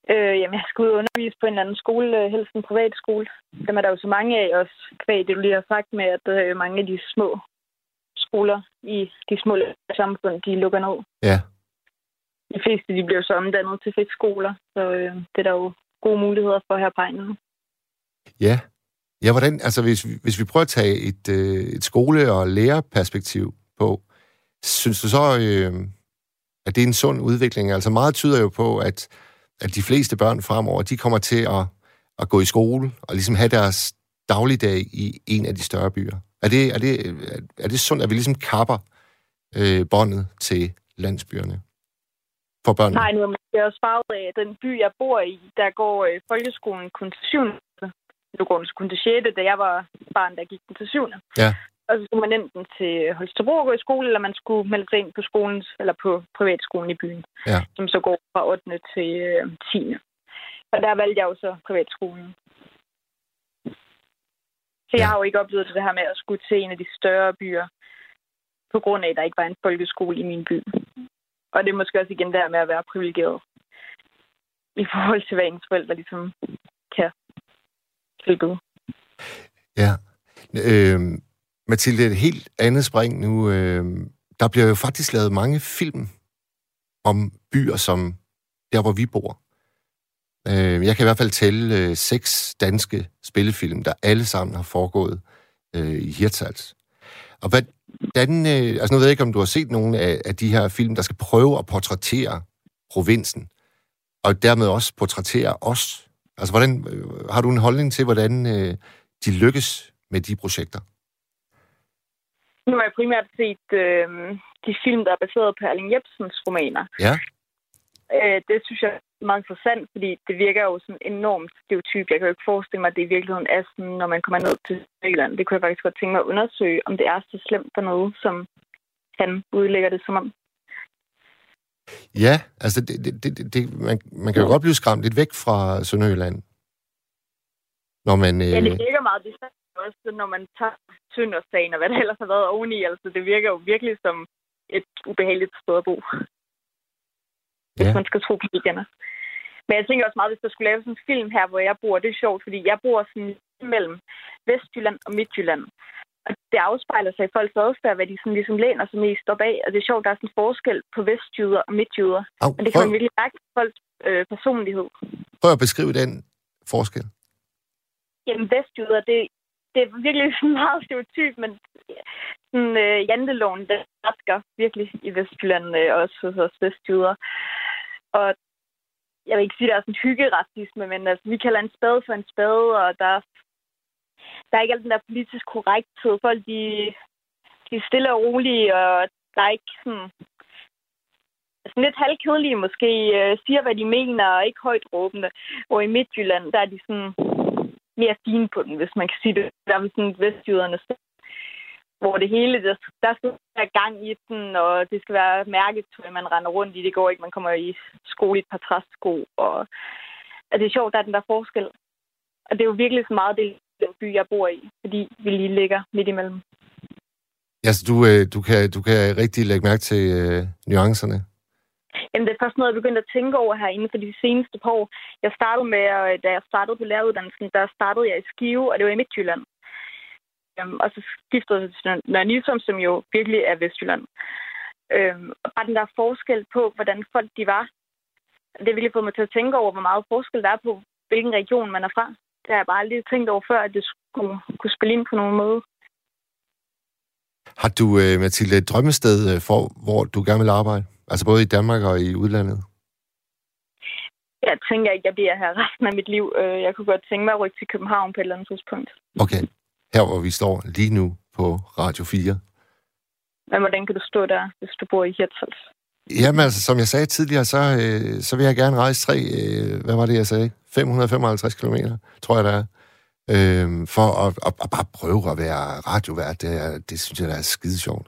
Øh, jamen, jeg skal ud og undervise på en eller anden skole, øh, helst en privat skole. Dem er der jo så mange af også, kvæg det du lige har sagt med, at øh, mange af de små skoler i de små samfund, de lukker ned. Ja. De fleste, de bliver så omdannet til friskoler, så øh, det er der jo gode muligheder for her på egnen. Ja. Ja, hvordan, altså hvis, hvis vi prøver at tage et, øh, et skole- og lærerperspektiv på, Synes du så, øh, at det er en sund udvikling? Altså meget tyder jo på, at, at de fleste børn fremover, de kommer til at, at gå i skole og ligesom have deres dagligdag i en af de større byer. Er det, er det, er det sundt, at vi ligesom kapper øh, båndet til landsbyerne for børnene? Nej, nu er man også farvet af, at den by, jeg bor i, der går øh, folkeskolen kun til 7. Nu går den kun til 6. Da jeg var barn, der gik den til 7. Ja. Og så skulle man enten til Holstebro og gå i skole, eller man skulle melde sig ind på skolens, eller på privatskolen i byen, ja. som så går fra 8. til øh, 10. Og der valgte jeg jo så privatskolen. Så ja. jeg har jo ikke oplevet det her med at skulle til en af de større byer, på grund af, at der ikke var en folkeskole i min by. Og det er måske også igen der med at være privilegeret i forhold til, hvad ens forældre ligesom kan tilbyde. Ja. Øh, Mathilde, et helt andet spring nu. Øh, der bliver jo faktisk lavet mange film om byer, som der, hvor vi bor. Øh, jeg kan i hvert fald tælle øh, seks danske spillefilm, der alle sammen har foregået øh, i Hirtshals. Og hvordan, øh, altså nu ved jeg ikke, om du har set nogle af, af de her film, der skal prøve at portrættere provinsen, og dermed også portrættere os. Altså, hvordan, øh, har du en holdning til, hvordan øh, de lykkes med de projekter? Nu har jeg primært set øh, de film, der er baseret på Erling Jebsens romaner. Ja. Øh, det synes jeg er meget interessant, fordi det virker jo sådan enormt stereotyp. Jeg kan jo ikke forestille mig, at det i virkeligheden er sådan, når man kommer ned til Jylland. Det kunne jeg faktisk godt tænke mig at undersøge, om det er så slemt for noget, som han udlægger det som om. Ja, altså det, det, det, det, man, man kan jo godt blive skræmt lidt væk fra Sønderjylland. Når man, øh... Ja, det virker meget det også, når man tager Søndersagen og hvad der ellers har været oveni. Altså, det virker jo virkelig som et ubehageligt sted at bo. Ja. Hvis man skal tro på medierne. Men jeg tænker også meget, hvis der skulle lave sådan en film her, hvor jeg bor, det er sjovt, fordi jeg bor sådan mellem Vestjylland og Midtjylland. Og det afspejler sig i folks adfærd, hvad de sådan ligesom læner sig mest op af. Og det er sjovt, der er sådan en forskel på vestjyder og midtjyder. Au, Men det kan man virkelig mærke på folks øh, personlighed. Prøv at beskrive den forskel. Jamen, vestjyder, det, det er virkelig [LAUGHS] meget stereotyp, men sådan, øh, janteloven, den rasker virkelig i Vestjylland, øh, også hos os vestjyder. Og jeg vil ikke sige, at der er sådan hyggeracisme, men altså, vi kalder en spade for en spade, og der, der er ikke alt den der politisk korrekthed. Folk, de, de er stille og rolige, og der er ikke sådan... sådan lidt halvkedelige måske, øh, siger, hvad de mener, og ikke højt råbende. Og i Midtjylland, der er de sådan mere fine på den, hvis man kan sige det. Der er sådan vestjyderne hvor det hele, der, der skal være gang i den, og det skal være mærketøj, man render rundt i. Det går ikke, man kommer i skole i et par træsko. Og, og det er sjovt, der er den der forskel. Og det er jo virkelig så meget det, den by, jeg bor i, fordi vi lige ligger midt imellem. Ja, så du, øh, du, kan, du kan rigtig lægge mærke til øh, nuancerne? Jamen, det er først noget, jeg begyndte at tænke over her inden for de seneste par år. Jeg startede med, da jeg startede på læreruddannelsen, der startede jeg i Skive, og det var i Midtjylland. Øhm, og så skiftede jeg til Nørre Nysum, som jo virkelig er Vestjylland. Øhm, og bare den der forskel på, hvordan folk de var, det har virkelig fået mig til at tænke over, hvor meget forskel der er på, hvilken region man er fra. Det har jeg bare aldrig tænkt over før, at det skulle kunne spille ind på nogen måde. Har du, øh, Mathilde, et drømmested, øh, for, hvor du gerne vil arbejde? Altså både i Danmark og i udlandet? Jeg tænker ikke, jeg bliver her resten af mit liv. Øh, jeg kunne godt tænke mig at rykke til København på et eller andet tidspunkt. Okay. Her, hvor vi står lige nu på Radio 4. Men hvordan kan du stå der, hvis du bor i Hirtshals? Jamen altså, som jeg sagde tidligere, så, øh, så vil jeg gerne rejse tre, øh, hvad var det, jeg sagde? 555 km, tror jeg, der er. Øh, for at, at, at bare prøve at være radiovært, det, er, det synes jeg, der er skide sjovt.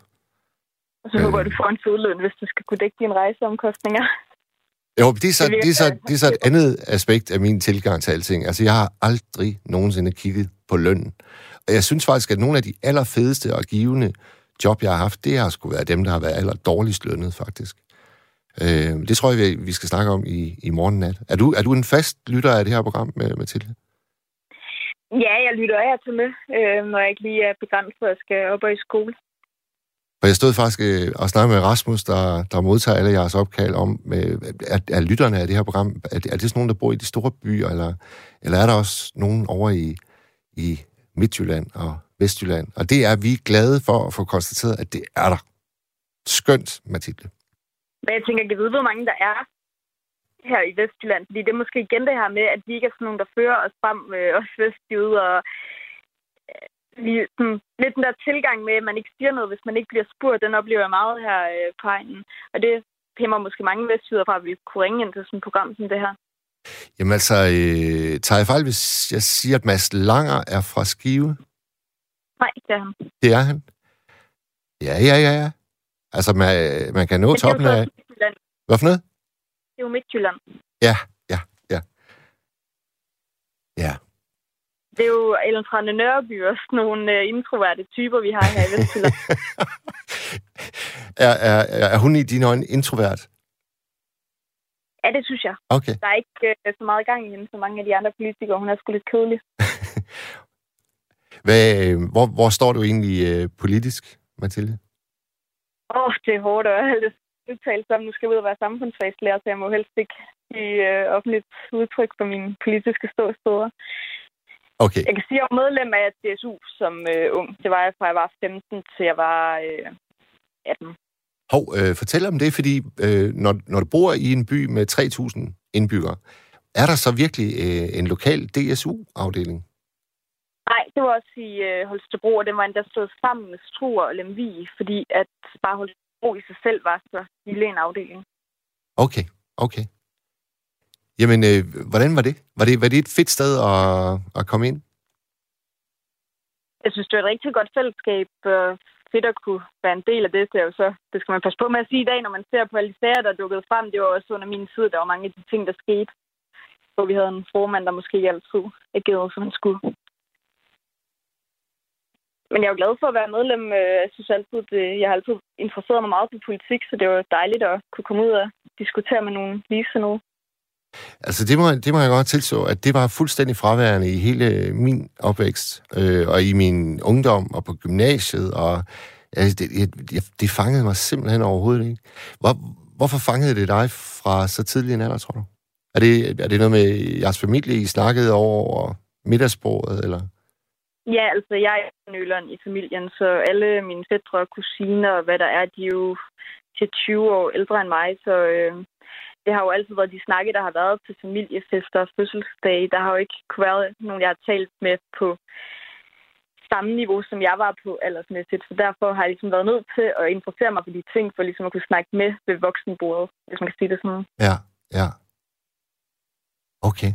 Og så håber øh, du får en fodløn, hvis du skal kunne dække dine rejseomkostninger. Jo, det er, så, det, er så, det er så et andet aspekt af min tilgang til alting. Altså, jeg har aldrig nogensinde kigget på lønnen. Og jeg synes faktisk, at nogle af de allerfedeste og givende job, jeg har haft, det har sgu været dem, der har været aller dårligst lønnet, faktisk. Øh, det tror jeg, vi skal snakke om i, i morgen nat. Er du, er du en fast lytter af det her program, med Mathilde? Ja, jeg lytter af til med, øh, når jeg ikke lige er begrænset, at jeg skal op og i skole. For jeg stod faktisk øh, og snakkede med Rasmus, der, der modtager alle jeres opkald om, øh, er, er lytterne af det her program, er det, er det sådan nogen, der bor i de store byer, eller, eller er der også nogen over i, i Midtjylland og Vestjylland? Og det er vi glade for at få konstateret, at det er der. Skønt, Mathilde. Men jeg tænker, jeg ved, hvor mange der er her i Vestjylland, fordi det er måske igen det her med, at vi ikke er sådan nogen, der fører os frem, øh, os vestjyde, og lige, sådan, lidt den der tilgang med, at man ikke siger noget, hvis man ikke bliver spurgt, den oplever jeg meget her øh, på egnen. Og det hæmmer måske mange vestjyder fra, at vi kunne ringe ind til sådan et program som det her. Jamen altså, øh, tager jeg fejl, hvis jeg siger, at Mads Langer er fra Skive? Nej, det er han. Det er han? Ja, ja, ja, ja. Altså, man, man kan nå toppen af... Hvad for noget? Det er jo Midtjylland. Ja, ja, ja. Ja. Det er jo Ellen Trane Nørby og sådan nogle uh, introverte typer, vi har her i Vestjylland. [LAUGHS] er, er, er hun i dine øjne introvert? Ja, det synes jeg. Okay. Der er ikke uh, så meget gang i hende, som mange af de andre politikere. Hun er sgu lidt kedelig. [LAUGHS] Hvad, hvor, hvor står du egentlig uh, politisk, Mathilde? Åh, oh, det er hårdt at have det udtalt som. Nu skal jeg ud og være samfundsfagslærer, så jeg må helst ikke give øh, offentligt udtryk for mine politiske ståsteder. Okay. Jeg kan sige, at jeg var medlem af DSU som øh, ung. Det var jeg fra jeg var 15 til jeg var øh, 18. Hov, øh, fortæl om det, fordi øh, når, når du bor i en by med 3.000 indbyggere, er der så virkelig øh, en lokal DSU-afdeling? Nej, det var også i øh, Holstebro, og den var endda stået sammen med Struer og Lemvig, fordi at bare Holstebro i sig selv var så lille en afdeling. Okay, okay. Jamen, øh, hvordan var det? Var, det? var det et fedt sted at, at komme ind? Jeg synes, det var et rigtig godt fællesskab. Øh, fedt at kunne være en del af det. Det, er jo så, det skal man passe på med at sige i dag, når man ser på alle de sager, der dukkede frem. Det var også under min tid, der var mange af de ting, der skete. Hvor vi havde en formand, der måske ikke altid agerede, som han skulle. Men jeg er jo glad for at være medlem. Øh, jeg synes altid, det, jeg har altid interesseret mig meget for politik, så det var dejligt at kunne komme ud og diskutere med nogle ligesindede. Altså, det må, det må jeg godt tilstå, at det var fuldstændig fraværende i hele øh, min opvækst, øh, og i min ungdom, og på gymnasiet, og altså, det, jeg, det fangede mig simpelthen overhovedet ikke. Hvor, hvorfor fangede det dig fra så tidlig en alder, tror du? Er det, er det noget med jeres familie, I snakkede over middagsbordet, eller? Ja, altså, jeg er nøleren i familien, så alle mine fædre og kusiner, og hvad der er, de er jo til 20 år ældre end mig, så øh, det har jo altid været de snakke, der har været til familiefester og fødselsdage. Der har jo ikke kunne være nogen, jeg har talt med på samme niveau, som jeg var på aldersmæssigt. Så derfor har jeg ligesom været nødt til at interessere mig for de ting, for ligesom at kunne snakke med ved voksenbordet, hvis man kan sige det sådan. Ja, ja. Okay.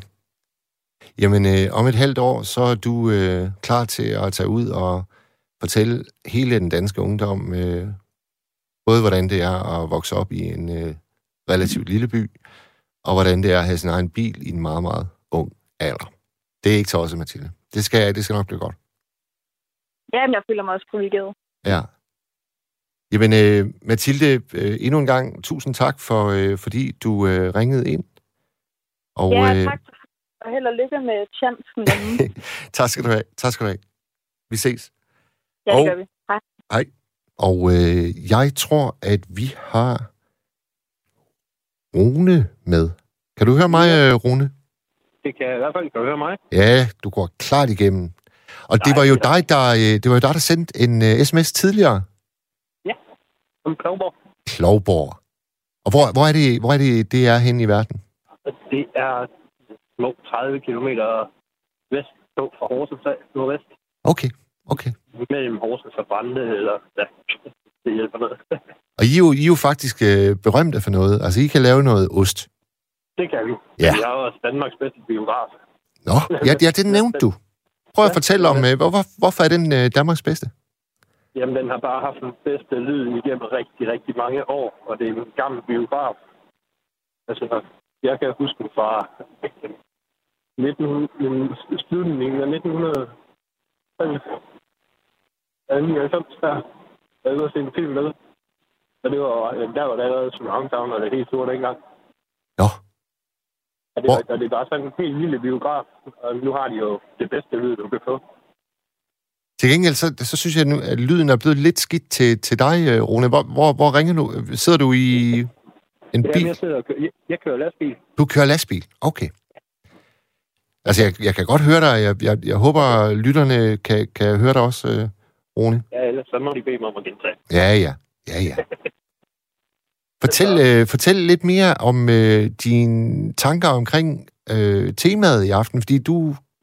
Jamen, øh, om et halvt år, så er du øh, klar til at tage ud og fortælle hele den danske ungdom, øh, både hvordan det er at vokse op i en øh, relativt lille by, og hvordan det er at have sin egen bil i en meget, meget ung alder. Det er ikke tosset, Mathilde. Det skal, det skal nok blive godt. Ja, men jeg føler mig også privilegeret. Ja. Jamen, øh, Mathilde, øh, endnu en gang tusind tak, for, øh, fordi du øh, ringede ind. Og, ja, øh, tak. Og held og lykke med chancen. [LAUGHS] tak skal du have. Tak skal du have. Vi ses. Ja, det og, gør vi. Hej. Hej. Og øh, jeg tror, at vi har Rune med. Kan du høre mig, ja. Rune? Det kan jeg i hvert fald. Kan du høre mig? Ja, du går klart igennem. Og Nej, det var jo dig, der, øh, det var jo dig, der sendte en uh, øh, sms tidligere. Ja, om Klovborg. Klovborg. Og hvor, hvor, er det, hvor er det, det er henne i verden? Det er små 30 km vest fra Horsens nordvest. Okay, okay. Mellem Horsens og Brande, eller ja, det hjælper noget. [LAUGHS] Og I er jo, I er jo faktisk øh, berømte for noget. Altså, I kan lave noget ost. Det kan vi. Ja. Vi har også Danmarks bedste biograf. Nå, ja, ja det nævnte du. Prøv at ja, fortælle om, øh, hvor, hvorfor er den øh, Danmarks bedste? Jamen, den har bare haft den bedste lyd igennem rigtig, rigtig mange år, og det er en gammel biograf. Altså, jeg kan huske den fra 19, slutningen af 1999 der. Jeg har se en film med. Så det var, der var der allerede og det helt store dengang. Nå. Og det, var, og det var sådan en helt lille biograf, og nu har de jo det bedste lyd, du kan få. Til gengæld, så, så synes jeg, at lyden er blevet lidt skidt til, til dig, øh, Rune. Hvor, hvor, hvor ringer du? Sidder du i en bil? Jamen, jeg, sidder og kører, jeg, jeg kører lastbil. Du kører lastbil? Okay. Altså, jeg, jeg kan godt høre dig. Jeg, jeg, jeg håber, lytterne kan, kan høre dig også, øh, Rune. Ja, ellers så må de bede mig om at gentage. Ja, ja. Ja, ja. Fortæl, øh, fortæl lidt mere om øh, dine tanker omkring øh, temaet i aften, fordi du,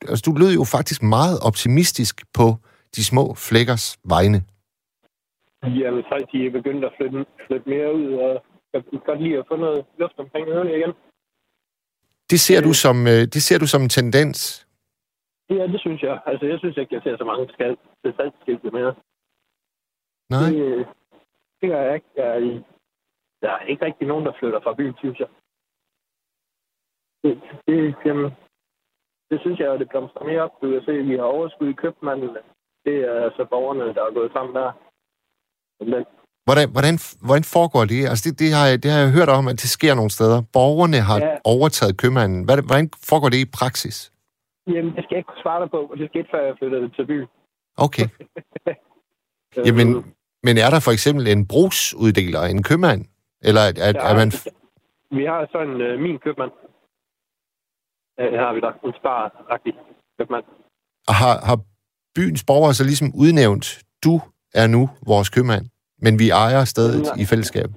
altså, du lød jo faktisk meget optimistisk på de små flækkers vegne. Jamen, folk de er begyndt at flytte, flytte mere ud, og jeg kan godt lide at få noget luft omkring ørerne igen. Det ser, øh, du som, øh, det ser du som en tendens? Ja, det synes jeg. Altså, jeg synes ikke, jeg ser så mange salgskilte mere. Nej. Det, det gør jeg ikke. Jeg er, der er ikke rigtig nogen, der flytter fra byen, synes jeg. Det, det, jamen, det synes jeg, at det blomstrer mere op. Du kan se, at vi har overskud i købmanden. Det er altså borgerne, der er gået sammen der. Men, Hvordan, hvordan, hvordan foregår det? Altså det, det, har jeg, det har jeg hørt om, at det sker nogle steder. Borgerne har ja. overtaget købmanden. Hvordan foregår det i praksis? Jamen, det skal jeg ikke svare dig på, og det skete, før jeg flyttede til byen. Okay. [LAUGHS] Jamen, men er der for eksempel en brugsuddeler, en købmand? Eller er, er, er man... Vi har sådan øh, min købmand. Øh, her har vi der en spar købmand. Og har, har byens borgere så ligesom udnævnt, du er nu vores købmand, men vi ejer stedet Nej. i fællesskab?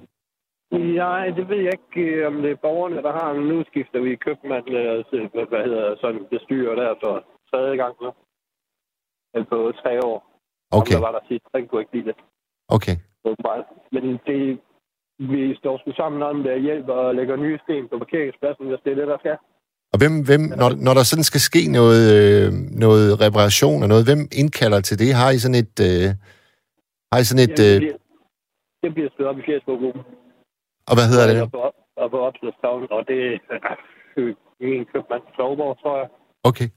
Nej, det ved jeg ikke, øh, om det er borgerne, der har. Men nu skifter vi købmand, øh, så- hvad, hedder sådan bestyrer der for tredje gang nu. Eller på tre år. Okay, Ham, der var der sidst, den kunne ikke lide det. Okay. Men det, vi står sgu sammen om det og hjælper og lægger nye sten på parkeringspladsen, hvis det er det, der skal. Og hvem, hvem når, når der sådan skal ske noget, øh, noget reparation og noget, hvem indkalder til det? Har I sådan et... Øh, har I sådan et... Jamen, det, Øh, bliver, det bliver stået op i Fjersborg-gruppen. og hvad hedder det? Og på, og på opslagstavlen, og det er [LAUGHS] min købmand Klovborg, tror jeg. Okay.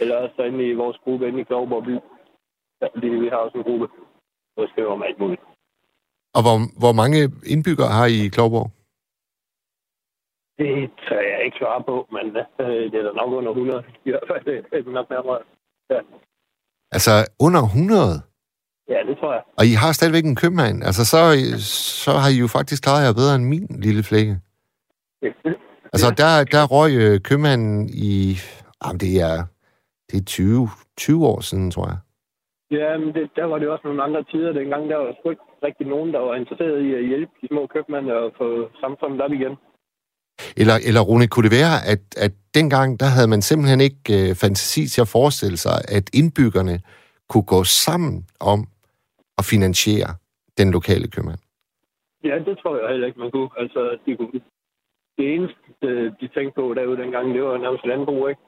Eller også inde i vores gruppe inde i Klovborg by. Ja, Fordi vi har også en gruppe, hvor skriver om alt muligt. Og hvor, hvor mange indbyggere har I i Klovborg? Det tør jeg ikke svare på, men øh, det er da nok under 100. I hvert fald det er nok nærmere. Ja. Altså under 100? ja, det tror jeg. Og I har stadigvæk en købmand. Altså så, så har I jo faktisk klaret jer bedre end min lille flække. Altså der, der røg øh, købmanden i... Jamen det er, det er 20, 20 år siden, tror jeg. Ja, men det, der var det også nogle andre tider. Dengang der var sgu ikke rigtig nogen, der var interesseret i at hjælpe de små købmænd og få samfundet op igen. Eller, eller Rune, kunne det være, at, at dengang, der havde man simpelthen ikke øh, fantasi til at forestille sig, at indbyggerne kunne gå sammen om at finansiere den lokale købmand? Ja, det tror jeg heller ikke, man kunne. Altså, de kunne. Det eneste, de tænkte på derude dengang, det var nærmest landbrug, ikke?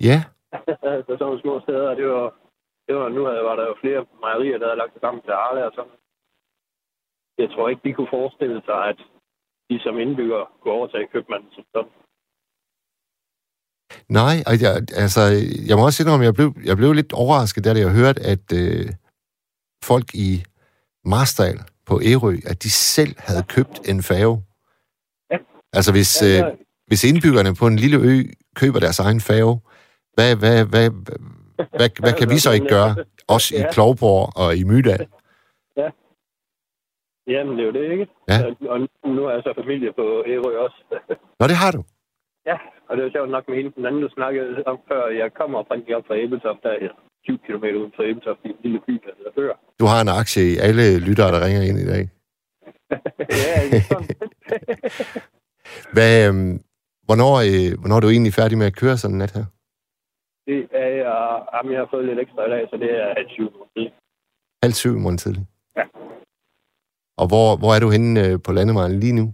Ja, [LAUGHS] altså, sådan nogle små steder, det var, det var, nu havde- var der jo flere mejerier, der havde lagt sig sammen til Arle og sådan. Jeg tror ikke, de kunne forestille sig, at de som indbyggere kunne overtage købmanden som sådan. nej, og jeg, altså, jeg må også indrømme, jeg blev, jeg blev lidt overrasket, da jeg hørte, at øh, folk i Marstal på Ærø, at de selv havde købt en færge. Ja. Altså, hvis, øh, hvis indbyggerne på en lille ø køber deres egen færge, hvad, hvad, hvad, hvad, [LAUGHS] hvad, kan vi så ikke gøre? Også i Ja. Klovborg og i Mydal. Jamen, det er jo det, ikke? Ja. Og nu er jeg så familie på Ærø også. [LAUGHS] Nå, det har du. ja, og det var sjovt nok med hende den anden, du snakkede om før. Jeg kommer oprindeligt op fra Æbeltoft, der er 20 km uden for Æbeltoft, i en lille by, der hedder. Du har en aktie i alle lyttere, der ringer ind i dag. [LAUGHS] ja, er. Hvad, øhm, hvornår, øh, hvornår er du egentlig færdig med at køre sådan en nat her? Det er jeg... Jamen, jeg har fået lidt ekstra i dag, så det er halv syv. Halv syv i morgen tidlig. Ja. Og hvor, hvor er du henne øh, på landevejen lige nu?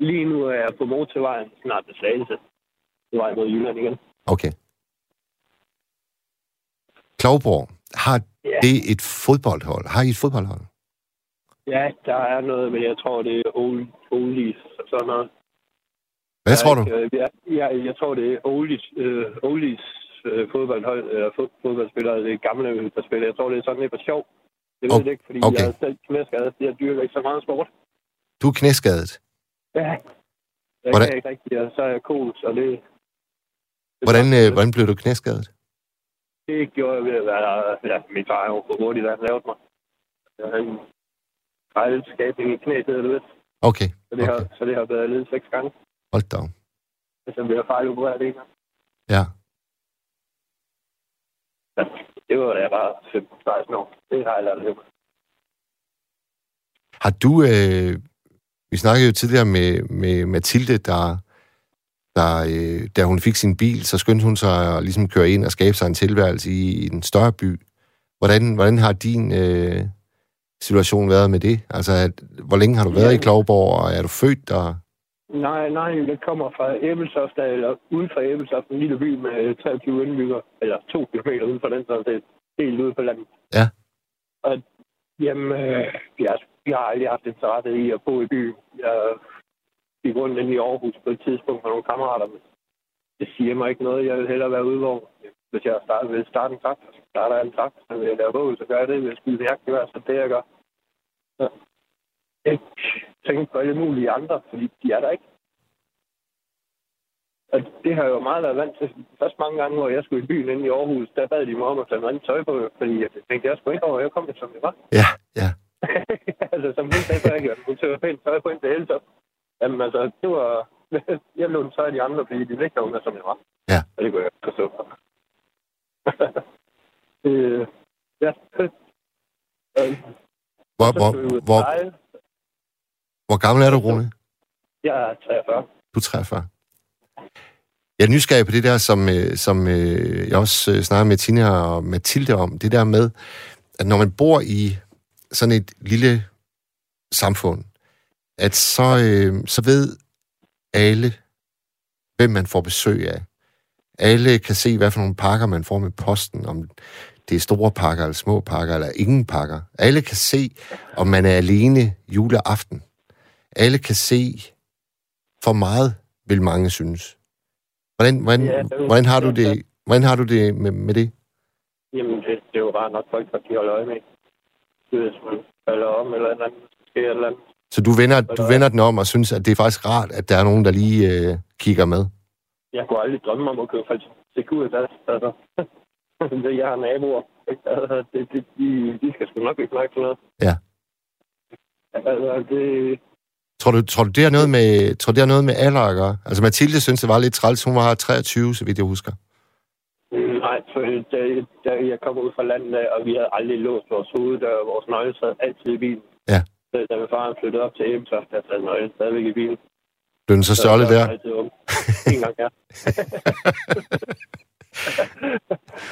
Lige nu er jeg på motorvejen, snart til Slagelse. På vej mod Jylland igen. Okay. Klovborg, har Ja. det et fodboldhold? Har I et fodboldhold? Ja, der er noget, men jeg tror, det er old, oldies og sådan noget. Hvad tror du? Jeg, jeg, jeg, jeg tror, det er oldies, øh, oldies øh, fodboldhold, eller fod, fodboldspillere, det er gamle fodboldspillere. Jeg tror, det er sådan lidt for sjov. Det ved Oh, jeg ikke, fordi okay. jeg er selv knæskadet. Jeg dyrker ikke så meget sport. Du er knæskadet. Ja. Jeg Hvordan- kan ikke rigtig, og så er jeg cool, så det... det Hvordan, øh, hvordan blev du knæskadet? Det gjorde jeg ved at være... Ja, min far er jo for hurtigt, da han lavede mig. Jeg havde en fejlskabning i knæet, eller ved. Okay, Så det, har, okay. så det har været ledet seks gange. Hold da. op. Så bliver jeg fejlopereret en gang. Ja. Det var da jeg var 15-16 år. Det har jeg lært af Har du... Øh, vi snakkede jo tidligere med, med Mathilde, der, der øh, da hun fik sin bil, så skyndte hun sig at ligesom køre ind og skabe sig en tilværelse i, i en større by. Hvordan, hvordan har din øh, situation været med det? Altså, at, hvor længe har du været i Klovborg, og er du født der? Nej, nej, det kommer fra Æbelsoft, eller uden fra Æbelsoft, en lille by med 23 indbyggere, eller to kilometer uden for den, så det er helt ude på landet. Ja. Og jamen, øh, jeg, jeg har aldrig haft interesse i at bo i byen. Jeg gik rundt inde i Aarhus på et tidspunkt med nogle kammerater, men det siger mig ikke noget. Jeg vil hellere være ude, hvor hvis jeg starter, vil starte en takt, så starter jeg en takt. Så vil jeg lave bål, så gør jeg det. Vil jeg skyde jagt, så det jeg gør. Så jeg tænker på alle mulige andre, fordi de er der ikke. Og det har jeg jo meget været vant til. Først mange gange, hvor jeg skulle i byen inde i Aarhus, der bad de mig om at tage noget andet tøj på, fordi jeg tænkte, jeg skulle ikke over, jeg kom som det var. Ja, ja. [LAUGHS] altså, som hun sagde, så jeg hun tog pænt tøj på ind til Heltop. altså, det var... [LAUGHS] jeg blev så af de andre, fordi de ikke unge, som jeg var. Ja. Og det kunne jeg ikke forstå. [LAUGHS] øh, ja. Hvor, hvor, hvor. Hvor gammel er du, Rune? Jeg er 43. Du er 43. Jeg er nysgerrig på det der, som, øh, som øh, jeg også øh, snakkede med Tina og Mathilde om. Det der med, at når man bor i sådan et lille samfund, at så, øh, så ved alle, hvem man får besøg af. Alle kan se, hvad for nogle pakker man får med posten, om det er store pakker eller små pakker, eller ingen pakker. Alle kan se, om man er alene juleaften. Alle kan se, for meget, vil mange synes. Hvordan, hvordan, Ja, det hvordan, har, du det, hvordan har du det med, med det? Jamen, det, det er jo bare nok folk, der de holder øje med. Hvis man falder om eller andet, så sker eller andet. Så du vender, du vender den om og synes, at det er faktisk rart, at der er nogen, der lige øh, kigger med. Jeg kunne aldrig drømme om at købe faktisk Securitas. Altså. Det, [LAUGHS] jeg har naboer. Altså, det, det, de, de skal sgu nok ikke mærke til noget. Ja. Altså, det, Tror du, tror du, det har noget med, tror det har noget med alder at gøre? Altså Mathilde synes, det var lidt træls. Hun var 23, så vidt jeg husker. nej, for da, da jeg kom ud fra landet og vi havde aldrig låst vores hoveddør, og vores nøgle sad altid i bilen. Ja. Så, da min far flyttede op til Ebentoft, der sad nøglen stadigvæk i bilen. Blev den så stjålet der? En gang, ja. [LAUGHS]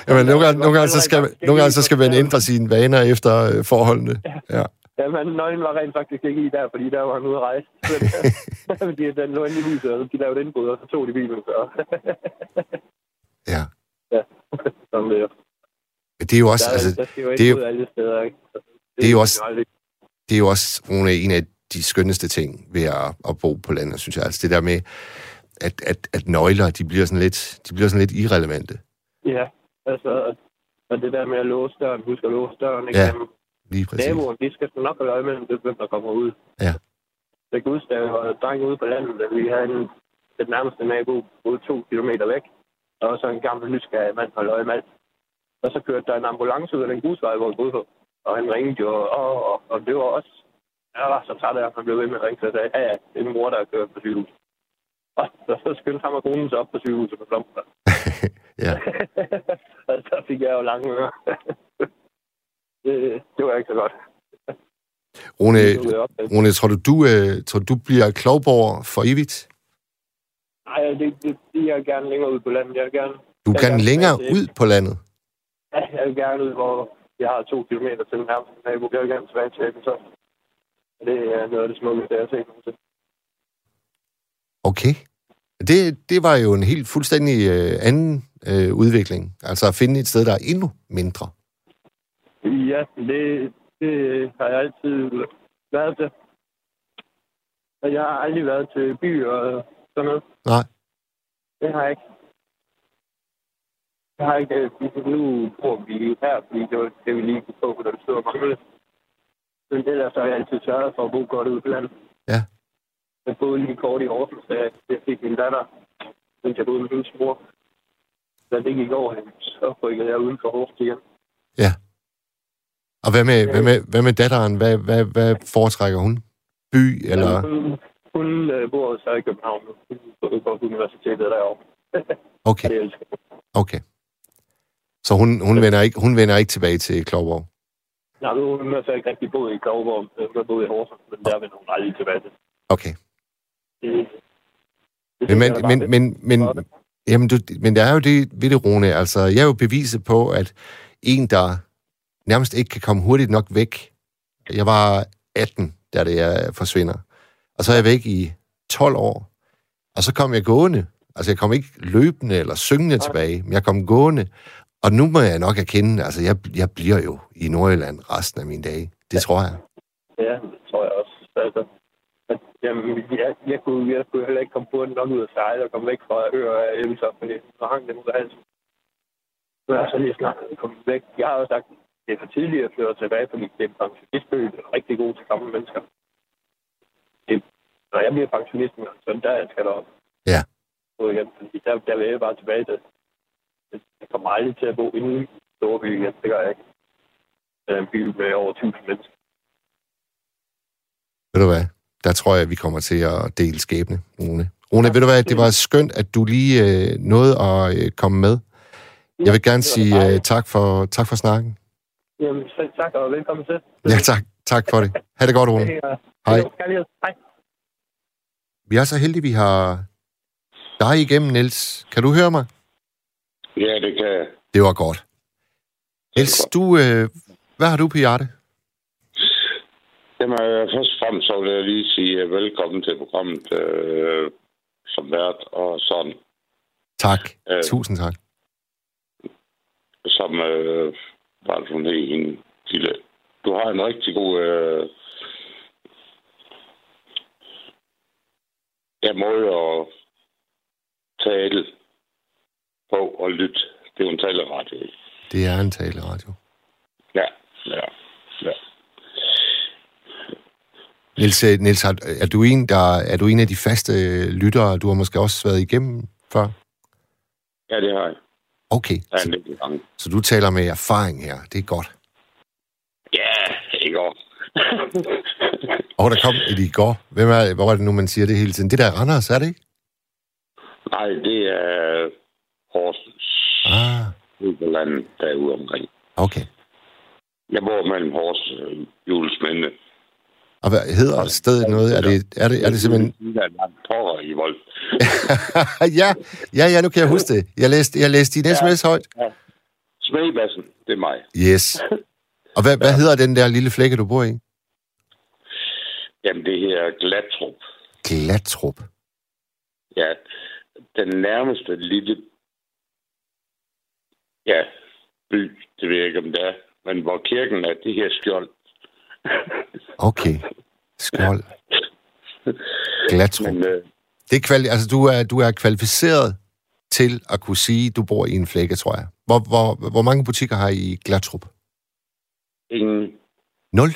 Jamen, nogle gange, nogle gange, [LAUGHS] så skal, nogle gange så skal man ændre sine vaner efter øh, forholdene. Ja. Ja, men nøglen var rent faktisk ikke i der, fordi der var han ude at rejse. [LAUGHS] [LAUGHS] fordi den lå inde i huset, og de lavede indbrud, og så tog de bilen. Så. ja. [LAUGHS] ja, sådan det er. Det er jo også, Der, altså, der jo det er jo- alle steder, ikke? Altså, det er jo også- det er jo også Rune, en af de skønneste ting ved at, at bo på landet, synes jeg. Altså det der med, at, at, at nøgler, de bliver sådan lidt, de bliver sådan lidt irrelevante. Ja, altså, og det der med at låse døren, husk at låse døren, ikke? Ja. Jamen, Lige præcis. Naboen, de skal nok holde øje med, hvem der kommer ud. Ja. Jeg kan huske, da jeg var dreng ude på landet, at vi havde en, den nærmeste nabo ude to kilometer væk. Der var så en gammel nysgerrig mand, holdt øje med alt. Og så kørte der en ambulance ud af den grusvej, hvor vi boede på. Og han ringede jo, og, og, og det var også... Jeg var så træt af, at han blev ved med at ringe, så jeg sagde, ja, ja, det er min mor, der har kørt på sygehus. Og så, så skyndte ham og konen sig op på sygehuset med blomster. [LAUGHS] Ja. [LAUGHS] og så fik jeg jo lange ører. [LAUGHS] det, det var ikke så godt. Rune. Rune tror, du, du, øh, tror du, bliver klovborger for evigt? Nej, det, det, det, jeg vil gerne længere ud på landet. Jeg vil gerne, Du Jeg kan gerne længere til- ud på landet. ja, jeg vil gerne ud, hvor jeg har to kilometer til den nærmeste nabo. Jeg vil gerne tilbage til Ebeltoft. Det er noget af det smukkeste, jeg har set nogensinde. Okay. Det, det var jo en helt fuldstændig øh, anden øh, udvikling. Altså at finde et sted, der er endnu mindre. Ja, det, det har jeg altid været til. Og jeg har aldrig været til by og sådan noget. Nej. Det har jeg ikke. Jeg har ikke... øh, Nu bor vi her, fordi det var det, vi lige kunne få, da det stod og manglede. Men ellers har jeg altid sørget for at bo godt ude på landet. Ja. Jeg boede lige kort i Aarhus, da jeg fik min datter, mens jeg boede med hendes mor. Da det gik over, så rykkede jeg uden for Aarhus igen. Og hvad med, hvad med, hvad med datteren? Hvad, hvad, hvad foretrækker hun? By eller... Hun, hun øh, bor så i København. Hun går på universitetet derovre. [LAUGHS] Okay, okay. Så hun, hun, vender ikke, hun vender ikke tilbage til Klovborg? Nej, hun har så ikke rigtig boet i Klovborg. Hun har boet i Horsens, men der vil hun aldrig tilbage til. Okay. Det, det Men, men, men, men, men, jamen, du, men der er jo det ved det, Rune. Altså, jeg er jo beviset på, at en, der nærmest ikke kan komme hurtigt nok væk. Jeg var 18, da det jeg forsvinder. Og så er jeg væk i 12 år. Og så kom jeg gående. Altså, jeg kom ikke løbende eller syngende tilbage, men jeg kom gående. Og nu må jeg nok erkende, altså, jeg, jeg bliver jo i Nordjylland resten af mine dage. Det tror jeg. Ja, det tror jeg også. Altså, jamen, jeg, jeg, kunne, jeg kunne heller ikke komme hurtigt nok ud af sejle og komme væk fra øer af Ebeltoft, fordi så hang det ud af halsen. Nu er jeg så lige snart kommet væk. Jeg har jo sagt, det er for tidligt at flytte tilbage, fordi det er en pensionistby, der er rigtig god til gamle mennesker. Det, når jeg bliver pensionist, så der skal der op. Ja. Gå igen, fordi der, der vil jeg bare tilbage til. Jeg kommer aldrig til at bo inde i Storby igen. Det gør jeg ikke. Det er en by med over 1000 mennesker. Ved du hvad? der tror jeg, vi kommer til at dele skæbne, Rune. Rune, ved du hvad, det var skønt, at du lige øh, nåede at øh, komme med. Jeg vil gerne sige øh, tak, for, tak for snakken. Jamen, selv tak, og velkommen til. Ja, tak. Tak for det. Ha' det godt, Rune. Hej. Hej. Vi er så heldige, vi har dig igennem, Niels. Kan du høre mig? Ja, det kan jeg. Det var godt. Niels, du, øh, hvad har du på hjerte? Jamen, øh, først og fremmest så vil jeg lige sige uh, velkommen til programmet øh, som vært og sådan. Tak. Øh. Tusind tak. Som øh, var sådan en lille... Du har en rigtig god øh, ja, måde at tale på og lytte. Det er jo en taleradio. Det er en taleradio. Ja, ja, ja. Niels, øh, Niels er, du en, der, er du en af de faste lyttere, du har måske også været igennem før? Ja, det har jeg. Okay, Ja, så, en enkelt gang. så du taler med erfaring her. Det er godt. Ja, ikke også. Og der kom et i går. Hvem er, hvor er det nu, man siger det hele tiden? Det der er Randers, er det ikke? Nej, det er Horsens. Ah, Ude på landet derude omkring. okay. Jeg bor mellem Horsens og Julesminde. Og hvad hedder stedet noget? Er det, er det, er det simpelthen... Er pokker i vold. [LAUGHS] ja, ja, ja, nu kan jeg huske det. Jeg læste, jeg læste din sms højt. Smedbassen, det er mig. Yes. Og hvad, hvad hedder den der lille flække, du bor i? Jamen, det her er Glatrup. Glatrup. Ja, den nærmeste lille ja, by, det ved jeg ikke, om det er, men hvor kirken er, det her skjold. Okay. Skjold. Men øh, Det er kvali- altså, du er, du er kvalificeret til at kunne sige, at du bor i en flække, tror jeg. Hvor, hvor, hvor mange butikker har I i Glatrup? ingen, Nul?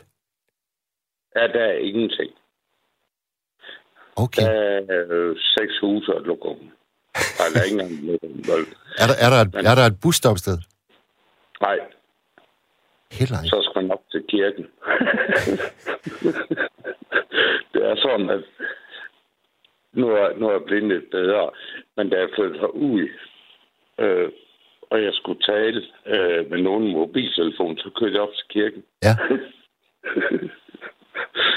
ja, der er ingenting. Okay. Der er øh, seks huse og lokum. Nej, der er ikke engang lokum. Er der, er der, et, er der et busstopsted? Nej, Heller ikke. så skal man op til kirken. [LAUGHS] det er sådan, at nu er, nu er jeg blevet lidt bedre, men da jeg flyttede herud, øh, og jeg skulle tale øh, med nogen mobiltelefon, så kørte jeg op til kirken. Ja. [LAUGHS]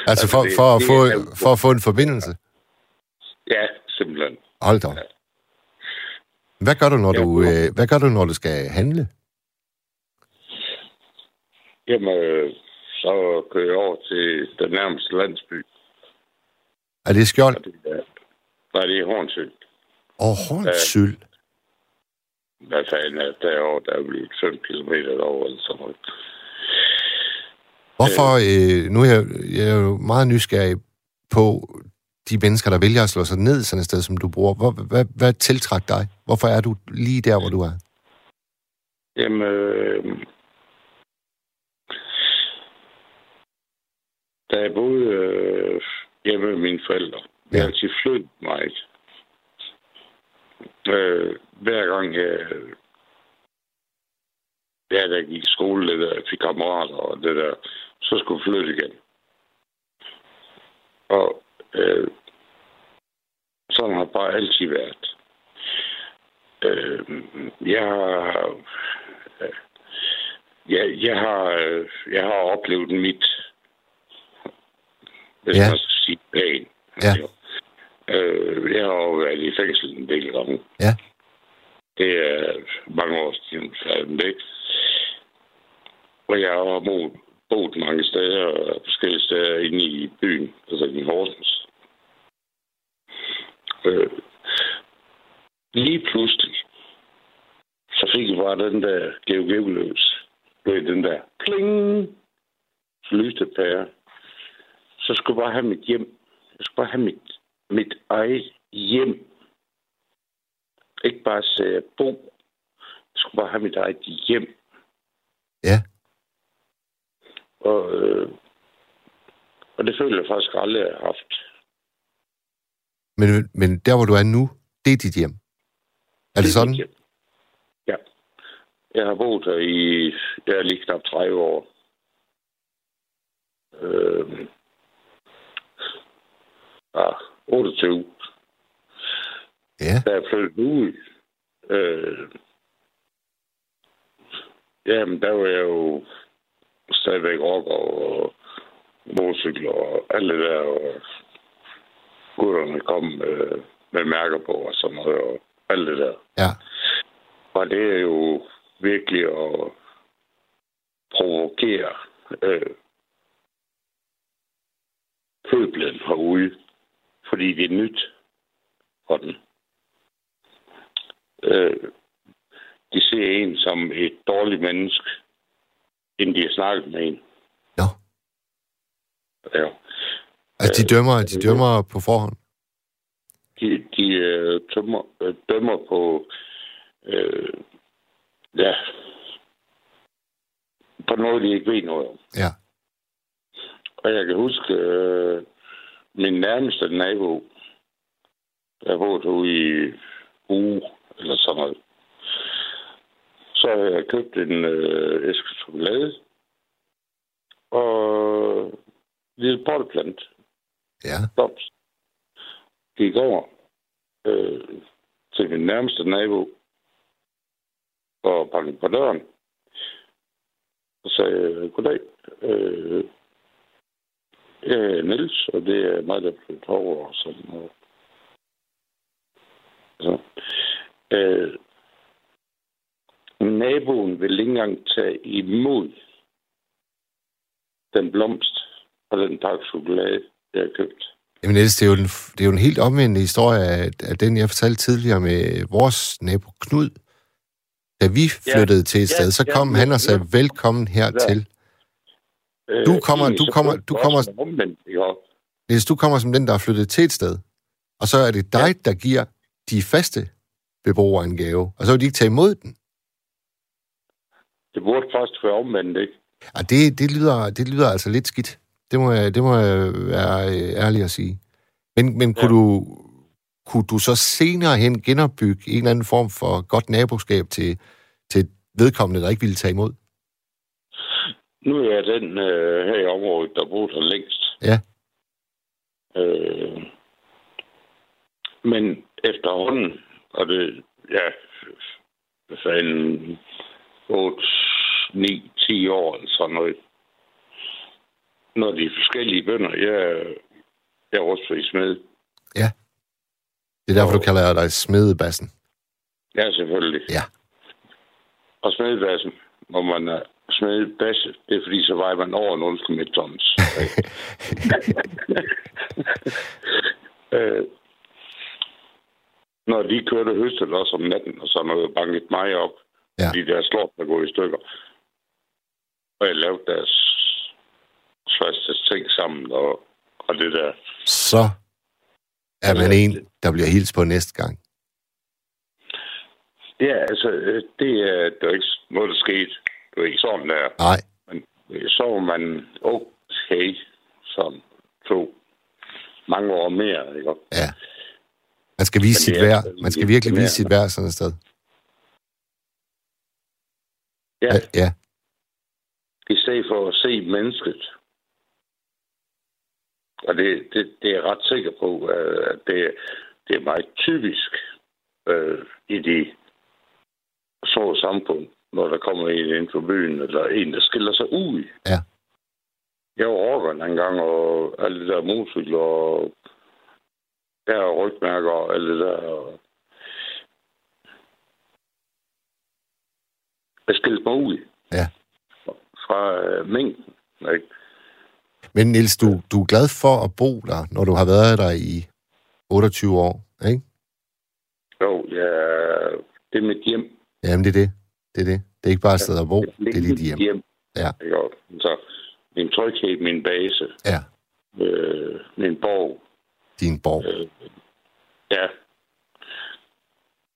Altså for, det- for, at få, for at få en forbindelse? Ja, simpelthen. Hold da. op. Hvad gør du, når Ja. du, øh, hvad gør du, når du skal handle? Jamen, øh, så kører jeg over til den nærmeste landsby, Er det skjold? er, nej, det er Hornsø. Og Hornsyld? Hvad fanden er derovre? Der er blevet 5 km derovre eller sådan noget. Hvorfor, øh, nu er jeg, jeg er jo meget nysgerrig på de mennesker, der vælger at slå sig ned sådan et sted, som du bruger. Hvor, hvad, hvad tiltræk dig? Hvorfor er du lige der, hvor du er? Jamen, øh, da jeg boede øh, hjemme med mine forældre, jeg Ja. har altid flyttet mig. Øh, hver gang jeg, ja, jeg gik i skole, det der, jeg fik kammerater og det der, så skulle jeg flytte igen. Og øh, sådan har bare altid været. Øh, jeg har jeg, jeg, har, øh, jeg har oplevet mit, hvis Ja. man skal sige pænt. Ja. Øh, jeg har jo været i fængsel en del gange. Ja. Det er mange år siden, færdig det. Og jeg har boet, boet mange steder, forskellige steder inde i byen, altså i Horsens. Øh, lige pludselig, så fik jeg bare den der GeoGeo løs. Ved den der kling, lyste pære. Så skulle jeg bare have mit hjem. Jeg skulle bare have mit, mit eget hjem. Ikke bare sætte bo. Jeg skulle bare have mit eget hjem. Ja. Og, øh, og det føler jeg faktisk aldrig, jeg har haft. Men, men der, hvor du er nu, det er dit hjem. Er det sådan? mit hjem. Ja. Jeg har boet her i, jeg er lige knap 30 år. Øh, 28. Ja. Da jeg flyttede ud, øh, jamen, der var jeg jo stadigvæk rocker og motorcykler og alt det der, og gutterne kom med, med mærker på og sådan noget, og alt det der. Ja. Og det er jo virkelig at provokere øh, pøblen herude, fordi det er nyt for den. Øh, de ser en som et dårligt menneske, inden de har snakket med en. Nå. Ja. Altså, de dømmer, de dømmer på forhånd. De, de øh, tømmer, øh, dømmer på øh, ja på noget, de ikke ved noget om. Ja. Og jeg kan huske øh, min nærmeste nabo, der boede ude i uge eller sådan noget. Så havde jeg købt en øh, æske chokolade og en lille potteplante. Ja. blomst. Gik over øh, til min nærmeste nabo og bankede på døren. Og sagde, goddag, øh, jeg er Niels, og det er mig, der flytter over. Og sådan noget. Så, øh, naboen vil ikke engang tage imod den blomst og den pakke chokolade, jeg har købt. Jamen Niels, det er jo en, det er jo en helt omvendt historie af, af den, jeg fortalte tidligere med vores nabo Knud. Da vi flyttede ja, til et ja, sted, så kom ja, han og sagde, velkommen hertil. Øh, Du kommer- du kommer- du kommer-? Niels, du kommer som den, der er flyttet til et sted. Og så er det dig, der giver de faste beboere en gave. Og så vil de ikke tage imod den. Det burde først være omvendt, ikke? Og det, det, lyder, det lyder altså lidt skidt. Det må jeg, det må jeg være øh, ærlig at sige. Men, men kunne, Ja. du, kunne du så senere hen genopbygge en eller anden form for godt naboskab til, til vedkommende, der ikke ville tage imod? Nu er jeg den øh, her i området, der boede der længst. Ja. Øh, men efterhånden, og det, ja, hvad fanden, 8, 9, 10 år eller sådan noget, når de forskellige bønder, jeg, jeg er også smed. Det er derfor, du kalder dig smedebassen. Ja, selvfølgelig. Ja. Og smedebassen, hvor man er smedebasse, det er fordi, så vejer man over 0,1 tons. [LAUGHS] øh, når de kørte høstet også om natten, og så noget banket mig op, Ja. fordi deres slår der går i stykker. Og jeg lavede deres første ting sammen, og, og det der. Så er man en, der bliver hils på næste gang. Ja, altså, øh, det er, det er ikke noget, der skete. Det er ikke sådan, der. Nej, Men så var man okay, som to mange år mere, ikke? ja. Man skal vise Men sit det værd. Man skal virkelig vise sit værd sådan et sted. Ja, Ja, i stedet for at se mennesket. Og det, det, det er jeg ret sikker på, øh, at det, det er meget typisk øh, i de små samfund, når der kommer en ind for byen, eller en, der skiller sig ud. Ja. Jeg var rocker en gang, og alle det der motorcykler, og der er rygmærker og alt det der. Jeg skilte mig ud Ja. fra øh, mængden. Ikke? Men Niels, du, du er glad for at bo der, når du har været der i 28 år, ikke? Jo, ja, det er mit hjem. Jamen, det er det. Det er det. Det er ikke bare et sted at bo, det er dit hjem. hjem. Ja. Og Så min tryghed, min base, Ja, øh, min borg. din borg. Øh, ja.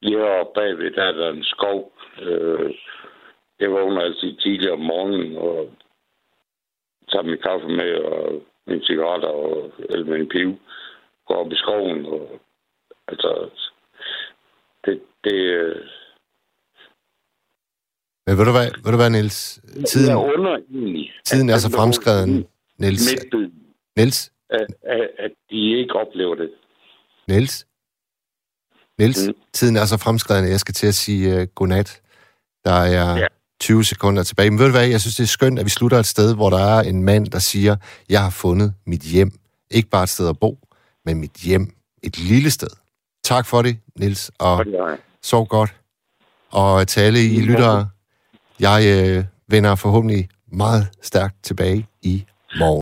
Lige heroppe bagved, der er der en skov. Øh, jeg vågner altid tidligere om morgenen og tager min kaffe med og mine cigaretter og eller min piv. Går op i skoven og altså det, det, øh, Men ved du hvad, ved du hvad Niels? Tiden, jeg under egentlig. tiden er så den fremskreden, Niels. Midtbyen, Niels, at, at, at de ikke oplever det. Niels? Niels, Mm. tiden er så fremskreden, at jeg skal til at sige uh, godnat. Der er Ja. 20 sekunder tilbage. Men ved du hvad, jeg synes, det er skønt, at vi slutter et sted, hvor der er en mand, der siger, jeg har fundet mit hjem. Ikke bare et sted at bo, men mit hjem. Et lille sted. Tak for det, Niels, og sov godt. Og til alle I lyttere, jeg øh, vender forhåbentlig meget stærkt tilbage i morgen.